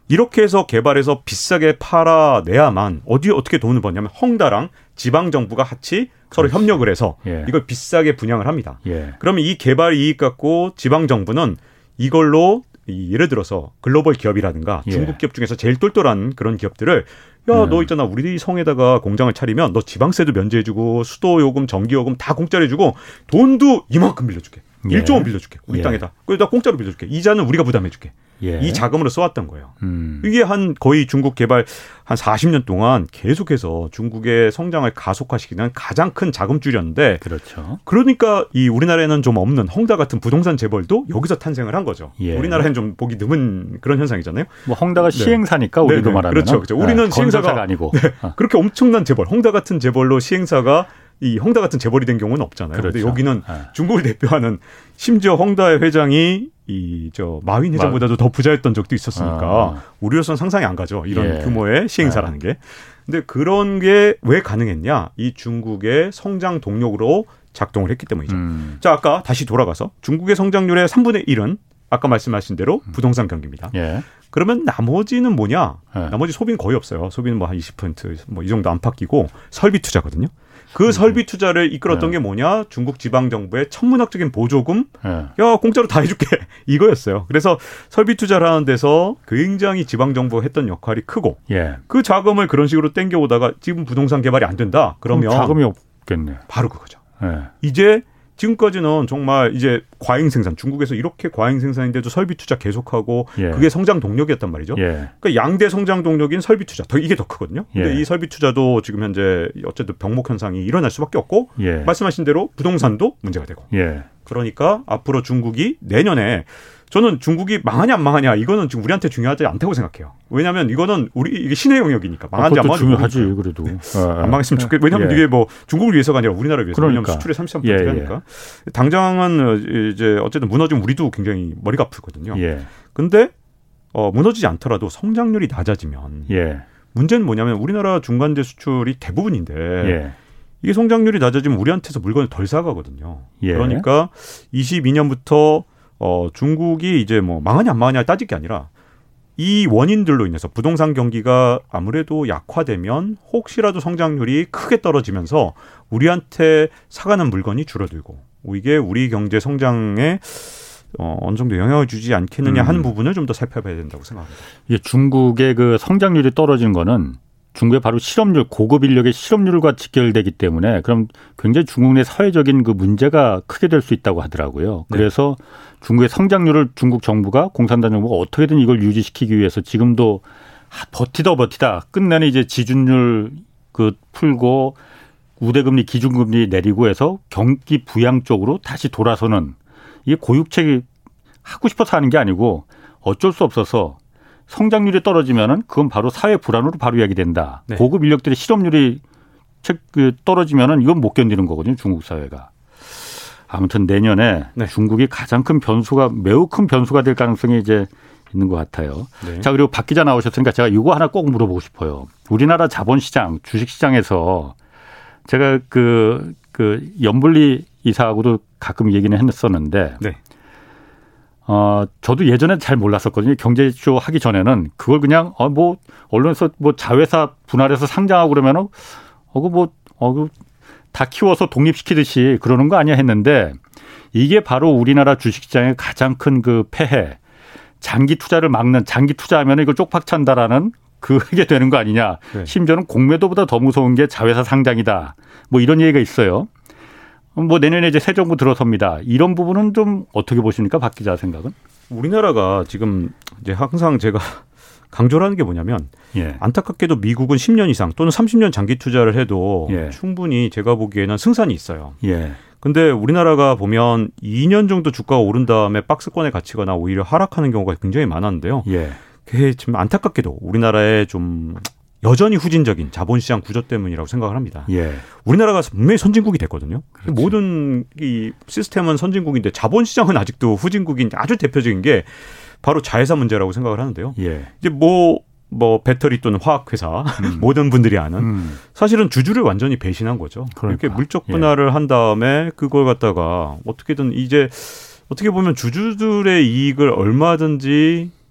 이렇게 해서 개발해서 비싸게 팔아내야만 어디 어떻게 돈을 버냐면 헝다랑 지방 정부가 같이 서로 그렇지. 협력을 해서 예. 이걸 비싸게 분양을 합니다. 예. 그러면 이 개발 이익 갖고 지방 정부는 이걸로 이 예를 들어서 글로벌 기업이라든가 예. 중국 기업 중에서 제일 똘똘한 그런 기업들을 야 음. 너 있잖아 우리 성에다가 공장을 차리면 너 지방세도 면제해주고 수도 요금 전기 요금 다 공짜로 해주고 돈도 이만큼 빌려줄게 예. 1조 원 빌려줄게 우리 예. 땅에다 그래다 공짜로 빌려줄게 이자는 우리가 부담해줄게 예. 이 자금으로 써왔던 거예요. 음. 이게 한 거의 중국 개발 한 40년 동안 계속해서 중국의 성장을 가속화시키는 가장 큰 자금줄이었는데 그렇죠. 그러니까 이 우리나라에는 좀 없는 헝다 같은 부동산 재벌도 여기서 탄생을 한 거죠. 예. 우리나라에는 좀 보기 드문 그런 현상이잖아요. 뭐 헝다가 네. 시행사니까 우리도 네, 네. 말하면 그렇죠, 그렇죠. 우리는 시행사가- 아니고 아, 그렇게 엄청난 재벌, 헝다 같은 재벌로 시행사가 이 헝다 같은 재벌이 된 경우는 없잖아요. 근데 그렇죠. 여기는 아. 중국을 대표하는 심지어 헝다의 회장이 이 저 마윈 회장보다도 더 부자였던 적도 있었으니까 아. 우리로서는 상상이 안 가죠. 이런 예. 규모의 시행사라는 게. 근데 그런 게 왜 가능했냐? 이 중국의 성장 동력으로 작동을 했기 때문이죠. 음. 자, 아까 다시 돌아가서 중국의 성장률의 3분의 1은 아까 말씀하신 대로 음. 부동산 경기입니다. 예. 그러면 나머지는 뭐냐? 예. 나머지 소비는 거의 없어요. 소비는 뭐 한 20%뭐 이 정도 안팎 끼고 설비 투자거든요. 음. 그 설비 투자를 이끌었던 네. 게 뭐냐? 중국 지방 정부의 천문학적인 보조금 예. 야 공짜로 다 해줄게 이거였어요. 그래서 설비 투자를 하는 데서 굉장히 지방 정부가 했던 역할이 크고 예. 그 자금을 그런 식으로 땡겨오다가 지금 부동산 개발이 안 된다. 그러면 자금이 없겠네. 바로 그거죠. 예. 이제 지금까지는 정말 이제 과잉 생산 중국에서 이렇게 과잉 생산인데도 설비 투자 계속하고 예. 그게 성장 동력이었단 말이죠. 예. 그러니까 양대 성장 동력인 설비 투자 더 이게 더 크거든요. 근데 예. 이 설비 투자도 지금 현재 어쨌든 병목 현상이 일어날 수밖에 없고 예. 말씀하신 대로 부동산도 문제가 되고 예. 그러니까 앞으로 중국이 내년에 저는 중국이 망하냐 안 망하냐 이거는 지금 우리한테 중요하지 않다고 생각해요. 왜냐하면 이거는 우리 이게 신의 영역이니까 망하지 안 그것도 망하지 중요하지 모르니까. 그래도. 어, 안 망했으면 좋겠. 왜냐하면 예. 이게 뭐 중국을 위해서가 아니라 우리나라를 위해서. 그러니까. 왜냐하면 수출의 33% 예, 예. 당장은 어, 이제 어쨌든 무너지면 우리도 굉장히 머리가 아프거든요. 예. 근데 어, 무너지지 않더라도 성장률이 낮아지면 예. 문제는 뭐냐면 우리나라 중간재 수출이 대부분인데 예. 이게 성장률이 낮아지면 우리한테서 물건을 덜 사가거든요. 예. 그러니까 22년부터 어, 중국이 이제 뭐 망하냐 안 망하냐 따질 게 아니라 이 원인들로 인해서 부동산 경기가 아무래도 약화되면 혹시라도 성장률이 크게 떨어지면서 우리한테 사가는 물건이 줄어들고 이게 우리 경제 성장에 어, 어느 정도 영향을 주지 않겠느냐 음. 하는 부분을 좀 더 살펴봐야 된다고 생각합니다. 이게 중국의 그 성장률이 떨어지는 거는 중국의 바로 실업률, 고급 인력의 실업률과 직결되기 때문에 그럼 굉장히 중국 내 사회적인 그 문제가 크게 될 수 있다고 하더라고요. 네. 그래서 중국의 성장률을 중국 정부가 공산당 정부가 어떻게든 이걸 유지시키기 위해서 지금도 하- 버티다 버티다 끝내는 이제 지준율 그 풀고 우대금리 기준금리 내리고 해서 경기 부양 쪽으로 다시 돌아서는 이게 고육책이 하고 싶어서 하는 게 아니고 어쩔 수 없어서 성장률이 떨어지면은 그건 바로 사회 불안으로 바로 야기된다. 네. 고급 인력들의 실업률이 책- 그 떨어지면은 이건 못 견디는 거거든요. 중국 사회가. 아무튼 내년에 네. 중국이 가장 큰 변수가 매우 큰 변수가 될 가능성이 이제 있는 것 같아요. 네. 자 그리고 박 기자 나오셨으니까 제가 이거 하나 꼭 물어보고 싶어요. 우리나라 자본시장, 주식시장에서 제가 그, 그 연불리 이사하고도 가끔 얘기는 했었는데 네. 어, 저도 예전에 잘 몰랐었거든요. 경제쇼 하기 전에는 그걸 그냥, 어, 뭐, 언론에서 뭐 자회사 분할해서 상장하고 그러면은, 어, 그 뭐, 어, 그 다 키워서 독립시키듯이 그러는 거 아니야 했는데 이게 바로 우리나라 주식시장의 가장 큰 그 폐해. 장기 투자를 막는, 장기 투자하면 이걸 쪽박 찬다라는 그게 되는 거 아니냐. 네. 심지어는 공매도보다 더 무서운 게 자회사 상장이다. 뭐 이런 얘기가 있어요. 뭐 내년에 이제 새 정부 들어섭니다. 이런 부분은 좀 어떻게 보십니까? 박 기자 생각은? 우리나라가 지금 이제 항상 제가 강조를 하는 게 뭐냐면 예. 안타깝게도 미국은 10년 이상 또는 30년 장기 투자를 해도 예. 충분히 제가 보기에는 승산이 있어요. 예. 근데 우리나라가 보면 2년 정도 주가가 오른 다음에 박스권에 갇히거나 오히려 하락하는 경우가 굉장히 많았는데요. 예. 그게 좀 안타깝게도 우리나라의 좀 여전히 후진적인 자본시장 구조 때문이라고 생각을 합니다. 예. 우리나라가 분명히 선진국이 됐거든요. 그렇지. 모든 이 시스템은 선진국인데 자본시장은 아직도 후진국인 아주 대표적인 게 바로 자회사 문제라고 생각을 하는데요. 예. 이제 뭐, 뭐 배터리 또는 화학 회사 모든 분들이 아는 음. 사실은 주주를 완전히 배신한 거죠. 그러니까. 이렇게 물적 분할을 한 다음에 그걸 갖다가 어떻게든 이제 어떻게 보면 주주들의 이익을 얼마든지 어,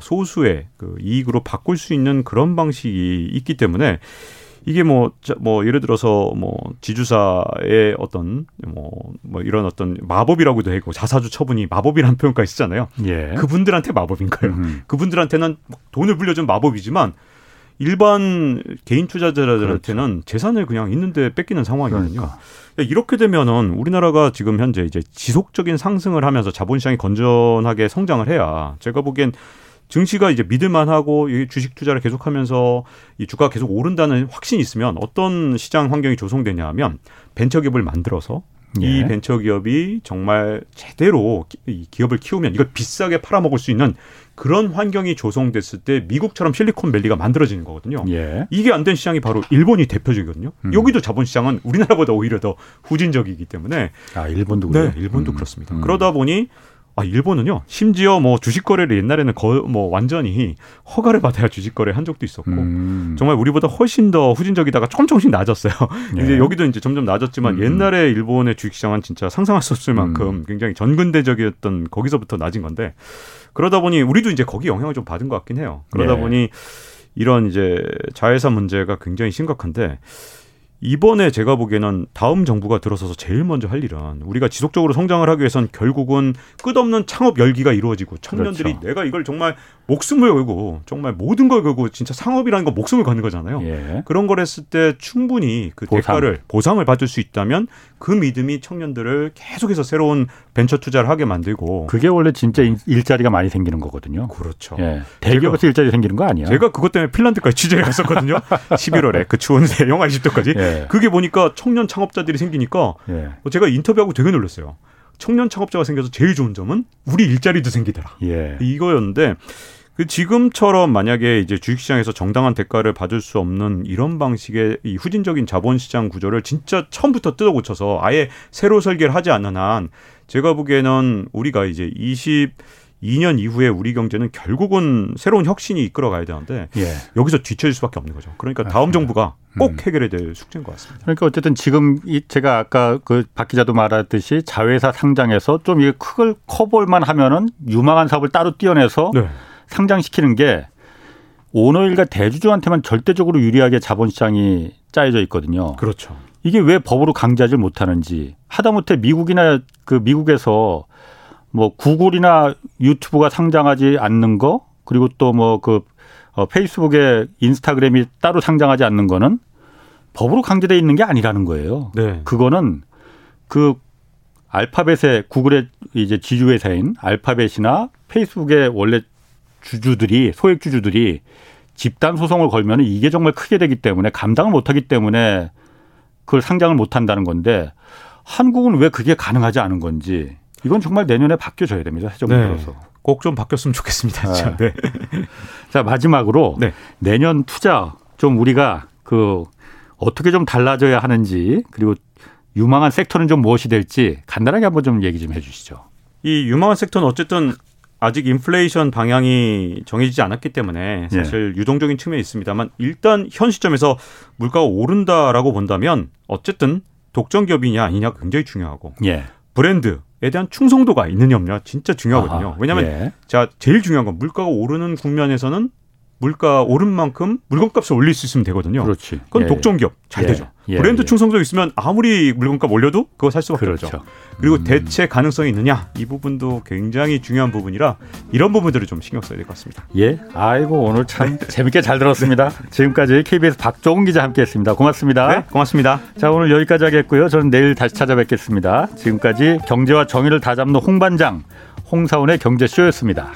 소수의 그 이익으로 바꿀 수 있는 그런 방식이 있기 때문에 이게 뭐, 자, 뭐, 예를 들어서 뭐, 지주사의 어떤 뭐, 뭐 이런 어떤 마법이라고도 하고 자사주 처분이 마법이라는 표현까지 쓰잖아요. 예. 그분들한테 마법인가요? 음. 그분들한테는 막 돈을 불려준 마법이지만 일반 개인 투자자들한테는 재산을 그냥 있는데 뺏기는 상황이거든요. 그러니까. 이렇게 되면은 우리나라가 지금 현재 이제 지속적인 상승을 하면서 자본시장이 건전하게 성장을 해야 제가 보기엔 증시가 이제 믿을만하고 이 주식 투자를 계속하면서 이 주가가 계속 오른다는 확신이 있으면 어떤 시장 환경이 조성되냐 하면 벤처기업을 만들어서 이 예. 벤처 기업이 정말 제대로 이 기업을 키우면 이걸 비싸게 팔아먹을 수 있는 그런 환경이 조성됐을 때 미국처럼 실리콘밸리가 만들어지는 거거든요. 예. 이게 안 된 시장이 바로 일본이 대표적이거든요. 음. 여기도 자본시장은 우리나라보다 오히려 더 후진적이기 때문에 아, 일본도 네, 그래요? 일본도 음. 그렇습니다. 음. 그러다 보니 아 일본은요 심지어 뭐 주식 거래를 옛날에는 거, 뭐 완전히 허가를 받아야 주식 거래 한 적도 있었고 음. 정말 우리보다 훨씬 더 후진적이다가 조금 조금씩 낮았어요. 예. 이제 여기도 이제 점점 낮았지만 음. 옛날에 일본의 주식시장은 진짜 상상할 수 없을 만큼 음. 굉장히 전근대적이었던 거기서부터 낮은 건데 그러다 보니 우리도 이제 거기 영향을 좀 받은 것 같긴 해요. 그러다 예. 보니 이런 이제 자회사 문제가 굉장히 심각한데 이번에 제가 보기에는 다음 정부가 들어서서 제일 먼저 할 일은 우리가 지속적으로 성장을 하기 위해선 결국은 끝없는 창업 열기가 이루어지고 청년들이 그렇죠. 내가 이걸 정말 목숨을 걸고 정말 모든 걸 걸고 진짜 상업이라는 거 목숨을 거는 거잖아요. 예. 그런 걸 했을 때 충분히 그 보상. 대가를 보상을 받을 수 있다면 그 믿음이 청년들을 계속해서 새로운 벤처 투자를 하게 만들고 그게 원래 진짜 일- 일자리가 많이 생기는 거거든요. 그렇죠. 예. 대기업에서 일자리 생기는 거 아니야? 제가 그것 때문에 핀란드까지 취재를 갔었거든요. 11월에 그 추운 영하 20도까지. 예. 그게 보니까 청년 창업자들이 생기니까 예. 제가 인터뷰하고 되게 놀랐어요. 청년 창업자가 생겨서 제일 좋은 점은 우리 일자리도 생기더라. 예. 이거였는데 그 지금처럼 만약에 이제 주식시장에서 정당한 대가를 받을 수 없는 이런 방식의 이 후진적인 자본시장 구조를 진짜 처음부터 뜯어고쳐서 아예 새로 설계를 하지 않는 한 제가 보기에는 우리가 이제 22년 이후에 우리 경제는 결국은 새로운 혁신이 이끌어가야 되는데 예. 여기서 뒤처질 수밖에 없는 거죠. 그러니까 다음 정부가 꼭 음. 해결해야 될 숙제인 것 같습니다. 그러니까 어쨌든 지금 이 제가 아까 그 박 기자도 말했듯이 자회사 상장해서 좀 이게 크걸 커볼만 하면은 유망한 사업을 따로 띄어내서 네. 상장시키는 게 오너일과 대주주한테만 절대적으로 유리하게 자본시장이 짜여져 있거든요. 그렇죠. 이게 왜 법으로 강제하지 못하는지 하다못해 미국이나 그 미국에서 뭐 구글이나 유튜브가 상장하지 않는 거 그리고 또 뭐 그 페이스북에 인스타그램이 따로 상장하지 않는 거는 법으로 강제돼 있는 게 아니라는 거예요. 네. 그거는 그 알파벳의 구글의 이제 지주회사인 알파벳이나 페이스북의 원래 주주들이 소액 주주들이 집단 소송을 걸면 이게 정말 크게 되기 때문에 감당을 못하기 때문에 그걸 상장을 못 한다는 건데 한국은 왜 그게 가능하지 않은 건지 이건 정말 내년에 바뀌어져야 됩니다. 네. 들어서. 꼭 좀 바뀌었으면 좋겠습니다. 아. 네. 자 마지막으로 네. 내년 투자 좀 우리가 그 어떻게 좀 달라져야 하는지 그리고 유망한 섹터는 좀 무엇이 될지 간단하게 한번 좀 얘기 좀 해주시죠. 이 유망한 섹터는 어쨌든 아직 인플레이션 방향이 정해지지 않았기 때문에 예. 사실 유동적인 측면이 있습니다만 일단 현 시점에서 물가가 오른다라고 본다면 어쨌든 독점 기업이냐 아니냐가 굉장히 중요하고 예. 브랜드 대한 충성도가 있느냐 없냐 진짜 중요하거든요. 아하, 왜냐하면 예. 자 제일 중요한 건 물가가 오르는 국면에서는 물가 오른 만큼 물건값을 올릴 수 있으면 되거든요. 그렇지. 그건 예. 독점 기업 잘 예. 되죠. 예, 브랜드 예. 충성도 있으면 아무리 물건값 올려도 그거 살 수밖에 그렇죠. 없죠. 그리고 음. 대체 가능성이 있느냐 이 부분도 굉장히 중요한 부분이라 이런 부분들을 좀 신경 써야 될 것 같습니다. 예. 아이고 오늘 참 재밌게 잘 들었습니다. 지금까지 KBS 박종훈 기자 함께했습니다. 고맙습니다. 네, 고맙습니다. 자 오늘 여기까지 하겠고요. 저는 내일 다시 찾아뵙겠습니다. 지금까지 경제와 정의를 다잡는 홍반장 홍사원의 경제쇼였습니다.